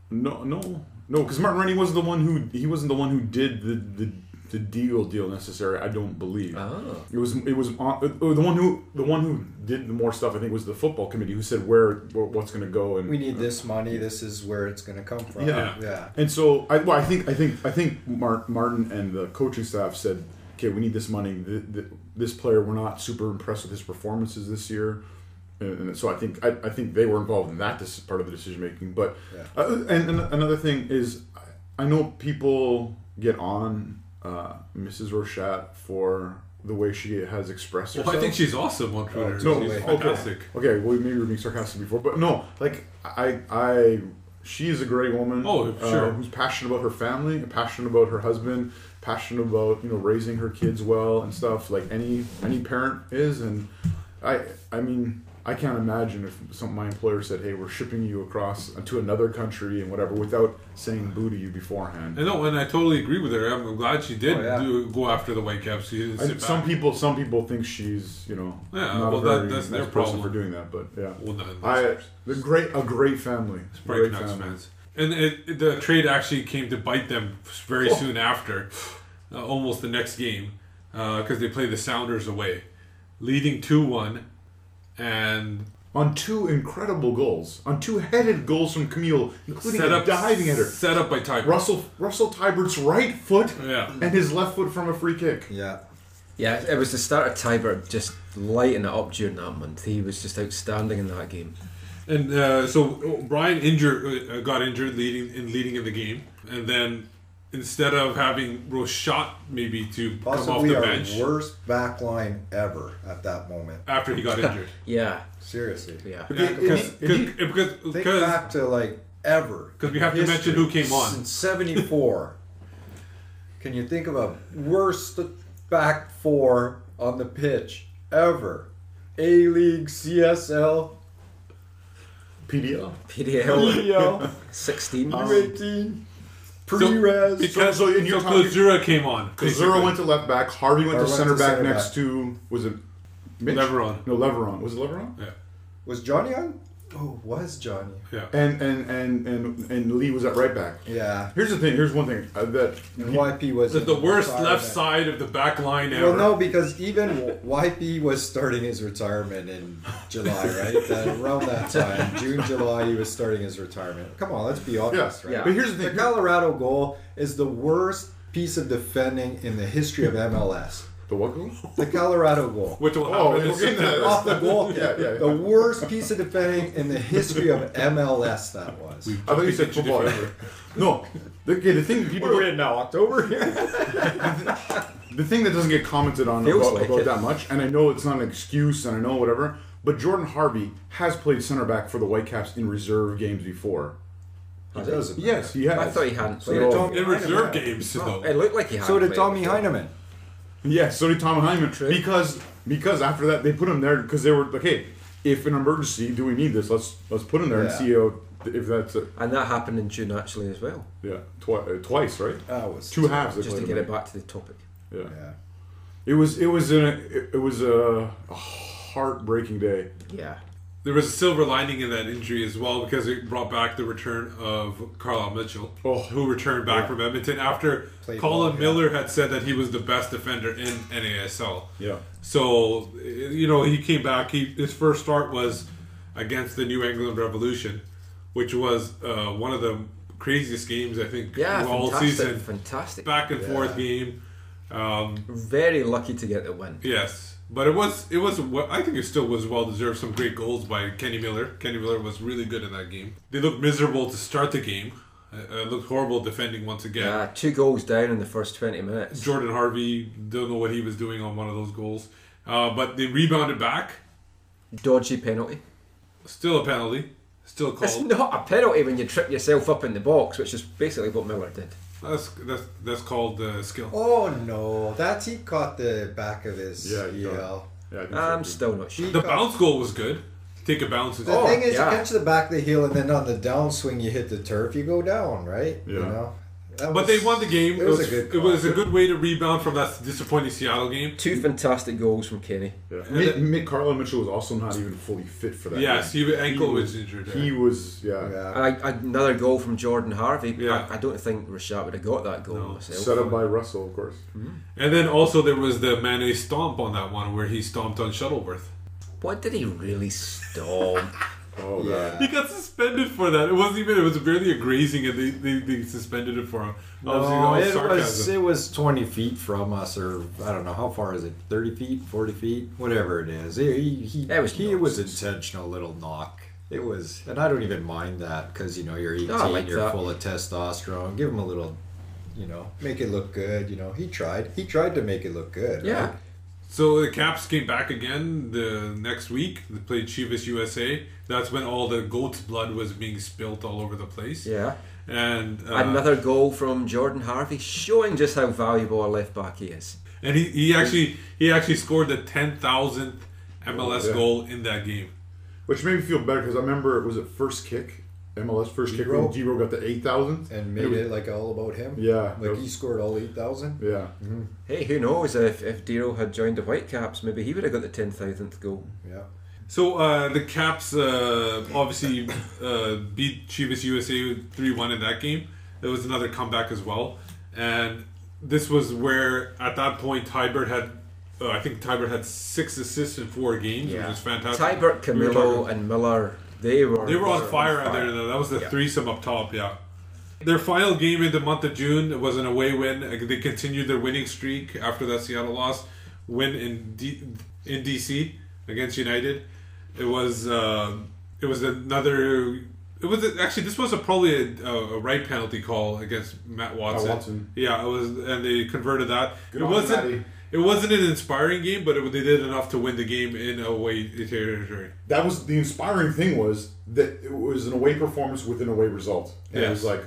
No, no, no, because Martin Rennie wasn't the one who he wasn't the one who did the the, the deal deal necessary. I don't believe. Oh. It was it was uh, the one who the one who did the more stuff. I think was the football committee who said where, where what's going to go and We need this money. This is where it's going to come from. Yeah. Yeah. And so I, well, I think I think I think Mar- Martin and the coaching staff said, okay, we need this money. Th th this player, we're not super impressed with his performances this year, and, and so I think I, I think they were involved in that dis- part of the decision making. But Yeah. uh, and, and another thing is, I know people get on uh, Mrs. Rochat for the way she has expressed herself. Well, I think she's awesome on Twitter. No, she's okay. fantastic. Okay, well, maybe we were being sarcastic before, but no, like I, I, she is a great woman. Oh, uh, sure. who's passionate about her family, passionate about her husband, passionate about you know raising her kids well and stuff like any any parent is. And I, I mean, I can't imagine if some my employer said, "Hey, we're shipping you across to another country and whatever," without saying boo to you beforehand. I know, and I totally agree with her. I'm glad she did Oh, yeah. do, go after the Whitecaps. She didn't And sit some back. people, some people think she's you know Yeah, not well, a that- very that's nice their person problem. for doing that, but yeah. Well, no, I the great a great family. Brighton Great Canucks family. fans. And it, the trade actually came to bite them very Oh. soon after, uh, almost the next game, because they play the Sounders away, leading two one, and on two incredible goals, on two headed goals from Camille, including set a up diving header. set up by Ty. Russell Russell Teibert's right foot Yeah. and his left foot from a free kick. Yeah. Yeah, it was the start of Teibert just lighting it up during that month. He was just outstanding in that game. And uh, so Brian injured, uh, got injured leading in leading in the game, and then instead of having Rochat maybe to come off Possibly the our bench worst back line ever at that moment. after he got injured. Yeah, Seriously. yeah. But Yeah, it- because it- it- because Think because back to like ever. 'Cause we have to mention who came on. Since 74. Can you think of a worst back four on the pitch ever? A League, CSL, PDL. PDL PDL, 16. U18, pre-res. because So- so in your so talking- Klazura came on. Klazura basically. went to left back. Harvey went to went center to back center next back. to was it Mitch? Leveron. No, Leveron. Was it Leveron? Yeah. Was Johnny on? Oh, was Johnny? Yeah. and and and and and Lee was at right back. Yeah. Here's the thing. Here's one thing uh, that And YP was The, the worst left side of the back line ever. Well, no, because even YP was starting his retirement in July, right? That, around that time, June, July, he was starting his retirement. Come on, let's be honest, Yeah. right? But here's the thing. The Colorado goal is the worst piece of defending in the history of MLS. The what goal? The Colorado goal. Which will Oh, happen we're getting that. Off the goal. Yeah, yeah, yeah. The worst piece of defending in the history of MLS that was. I thought you said football. No. The, okay, the thing that people What are in now? October? the thing that doesn't get commented on Feels about, like about that much, and I know it's not an excuse, and I know whatever, but Jordan Harvey has played center back for the Whitecaps in reserve games before. He doesn't. Yes, he has. I thought he hadn't. So played. So- In reserve Heinemann. games, though. It looked like he had. So did Tommy Heinemann. Yes, so did Tom Heinemann. Because because after that they put him there because they were like, hey, if an emergency, do we need this? Let's let's put him there and see how, if that's a, And that happened in June actually as well. yeah twi- uh, twice, right? That was Two halves. Just to get it back to the topic. Yeah. Yeah. It was it was a it, it was a, a heartbreaking day. Yeah. There was a silver lining in that injury as well because it brought back the return of Carlyle Mitchell, Oh. who returned back from Edmonton after Played Colin well, yeah. Miller had said that he was the best defender in NASL. Yeah. So you know he came back. He his first start was against the New England Revolution, which was uh, one of the craziest games I think Yeah, all fantastic. season. Fantastic. Back and Yeah. forth game. Um, Very lucky to get the win. Yes, but it was it was I think it still was well deserved. Some great goals by Kenny Miller. Kenny Miller was really good in that game. They looked miserable to start the game. Uh, it looked horrible defending once again. Yeah, two goals down in the first 20 minutes. Jordan Harvey don't know what he was doing on one of those goals, uh, but they rebounded back. Dodgy penalty. Still a penalty. Still called. It's not a penalty when you trip yourself up in the box, which is basically what Miller did. That's that's that's called uh, skill. Oh no, that's he caught the back of his Yeah, he got heel. Yeah. I think so, I'm still not sure. The bounce goal was good. Take a bounce. The Oh, thing is, yeah. you catch the back of the heel, and then on the downswing, you hit the turf, you go down, right? You Yeah. know. That but was- they won the game. It was, a good. It was a good way to rebound from that disappointing Seattle game. Two fantastic goals from Kenny. Yeah. Mick, Mick Carlyle Mitchell was also not even fully fit for that. Yes, game. he ankle was, was injured. He was yeah. Yeah. And I, another goal from Jordan Harvey. Yeah. I, I don't think Rochat would have got that goal No. myself. Set up by Russell, of course. Mm-hmm. And then also there was the Manneh stomp on that one where he stomped on Shuttleworth. What did he really stomp? Oh Yeah. He got suspended for that. It wasn't even. It was barely a grazing, and they, they, they suspended it for him. Obviously, No, all it was sarcasm. it was twenty feet from us, or I don't know how far is it? Thirty feet, forty feet, whatever it is. He he, he, That was he was intentional little knock. It was, and I don't even mind that because you know you're eighteen, I like you're that. full of testosterone. Give him a little, you know, make it look good. You know, he tried. He tried to make it look good. Yeah. right? So the Caps came back again the next week. They played Chivas USA. That's when all the goat's blood was being spilt all over the place. Yeah. And uh, Another goal from Jordan Harvey, showing just how valuable a left back he is. and he, he actually he actually scored the ten thousandth MLS Yeah. goal in that game. Which made me feel better because I remember it was at first kick, MLS first kick when Giro. Giro got the eight thousand and made it like all about him. Yeah, like was- he scored all eight thousand. Yeah, Hey, who knows if if Dero had joined the Whitecaps, maybe he would have got the ten thousandth goal. Yeah. So uh, the Caps uh, obviously uh, beat Chivas USA three one in that game. It was another comeback as well, and this was where at that point Teibert had, uh, I think Teibert had six assists in four games, which was fantastic. Teibert, We Camilo, talking- and Miller, they were they were on fire out there. Though. That was the Yeah. threesome up top. Yeah. Their final game in the month of June was an away win. They continued their winning streak after that Seattle loss. Win in D- in DC against United. It was uh, it was another. It was actually this was a, probably a, a right penalty call against Matt Watson. Watson. Yeah, it was, and they converted that. Good it wasn't. Matty. It wasn't an inspiring game, but it, they did enough to win the game in away territory. that was the inspiring thing was that it was an away performance with an away result. And it was like,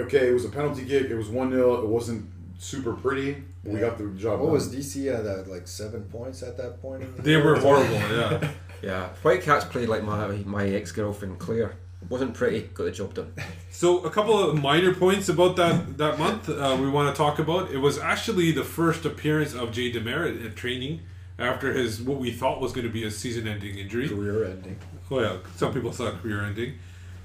okay, it was a penalty kick. It was one 0 It wasn't super pretty. but We got the job What done. was DC at? Uh, like seven points at that point. The They year? were horrible. Yeah. Yeah, Whitecaps played like my my ex girlfriend Claire. Wasn't pretty, got the job done. So a couple of minor points about that that month uh, we want to talk about. It was actually the first appearance of Jay DeMerit at training after his what we thought was going to be a season-ending injury. Career ending. Well, some people thought career ending.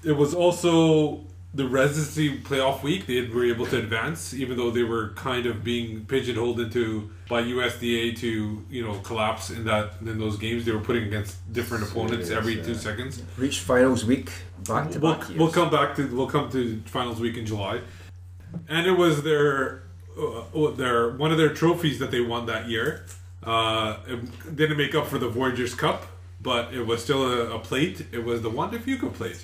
It was also the residency playoff week. They were able to advance, even though they were kind of being pigeonholed into by USDA to you know collapse in that in those games. They were putting against different opponents every yeah. two seconds. Reach finals week back to We'll, back years. we'll come back to we'll come to finals week in July, and it was their uh, their one of their trophies that they won that year. Uh, it didn't make up for the Voyageurs Cup, but it was still a, a plate. It was the Juan de Fuca plate,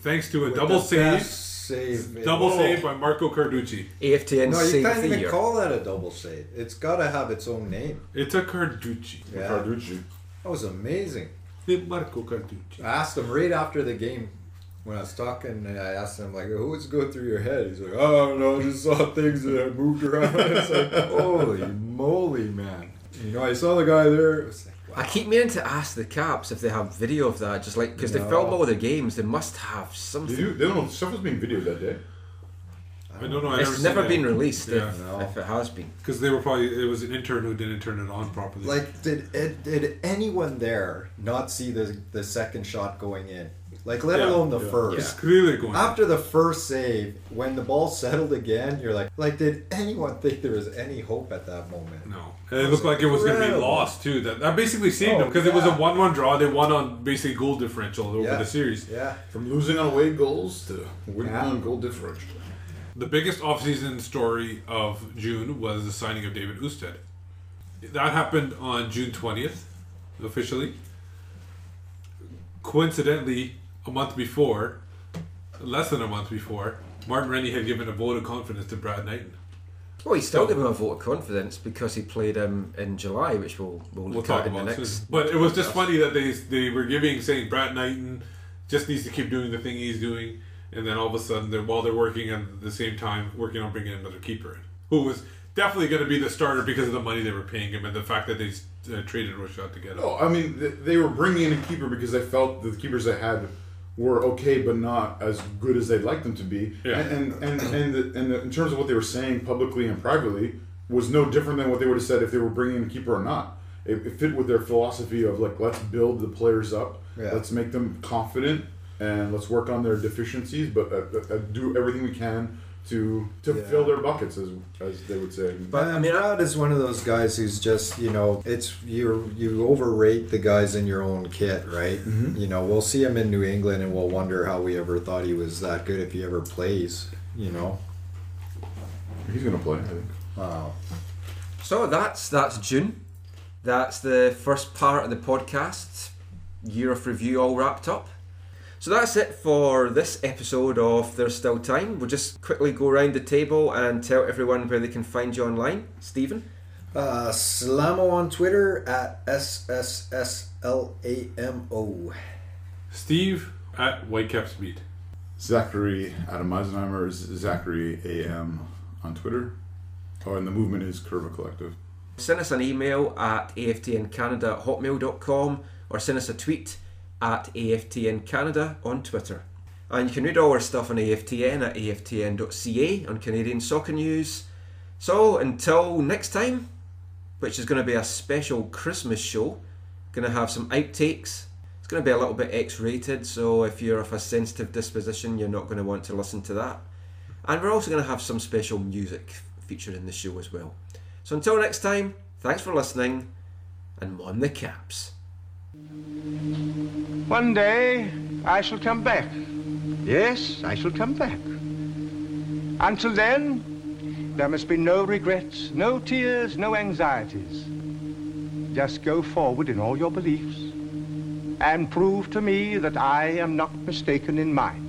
thanks to a With double save, save. double Oh. save by Marco Carducci. AFTN No, you save can't even year. call that a double save. It's got to have its own name. It's a Carducci. Yeah, Carducci. that was amazing. The Marco Carducci. I asked him right after the game when I was talking. and I asked him like, "Who was going through your head?" He's like, "Oh, no. I just saw things that moved around." it's like, Holy moly, man! You know, I saw the guy there. It was like, I keep meaning to ask the Caps if they have video of that, just like because they film all the games, they must have They something. do. They don't know. Stuff was being videoed that day. I don't know. I It's never been released Yeah. if, No. if it has been. because they were probably it was an intern who didn't turn it on properly. like, did it, did anyone there not see the the second shot going in? Like, let Yeah, alone the yeah. first. it's clearly going. After the first save, when the ball settled again, you're like, like, did anyone think there was any hope at that moment? No, and it looked like it was going to be lost too. That that basically saved Oh, them because it was a one-one draw. They won on basically goal differential over Yeah. the series. Yeah. From losing on away goals to winning Yeah. on goal differential. The biggest offseason story of June was the signing of David Ousted. That happened on June twentieth, officially. Coincidentally, a month before, less than a month before, Martin Rennie had given a vote of confidence to Brad Knighton. Well, he still gave him a vote of confidence because he played him in July, which we'll we'll, We'll talk at in the about next. soon. But it was just funny that they they were giving saying Brad Knighton just needs to keep doing the thing he's doing, and then all of a sudden, they're, while they're working at the same time, working on bringing another keeper in, who was definitely going to be the starter because of the money they were paying him and the fact that they uh, traded Rochat to get him. No, I mean th- they were bringing in a keeper because they felt that the keepers they had were okay, but not as good as they'd like them to be. Yeah. And and and, and, the, and the, in terms of what they were saying publicly and privately was no different than what they would have said if they were bringing in a keeper or not. It, it fit with their philosophy of like let's build the players up, Yeah. let's make them confident, and let's work on their deficiencies, but uh, uh, do everything we can to to Yeah. fill their buckets, as as they would say. But I mean, Brad is one of those guys who's just you know, it's you you overrate the guys in your own kit, right? Mm-hmm. You know, we'll see him in New England, and we'll wonder how we ever thought he was that good if he ever plays. You know, He's gonna play, I think. wow. So that's that's June. That's the first part of the podcast. Year of review all wrapped up. So that's it for this episode of There's Still Time. We'll just quickly go around the table and tell everyone where they can find you online. Stephen? Uh, Slamo on Twitter at s s s l a m o. Steve at Whitecap Speed. Zachary Adam Eisenheimer is Zachary AM on Twitter. Oh, and the movement is Curva Collective. Send us an email at aftncanada at hotmail.com or send us a tweet at AFTN Canada on Twitter. And you can read all our stuff on AFTN at aftn.ca on Canadian Soccer News. So until next time, which is going to be a special Christmas show, going to have some outtakes. It's going to be a little bit X rated, so if you're of a sensitive disposition, you're not going to want to listen to that. And we're also going to have some special music featured in the show as well. So until next time, thanks for listening, and mon the caps. One day I shall come back. Yes, I shall come back. Until then, there must be no regrets, no tears, no anxieties. Just go forward in all your beliefs and prove to me that I am not mistaken in mine.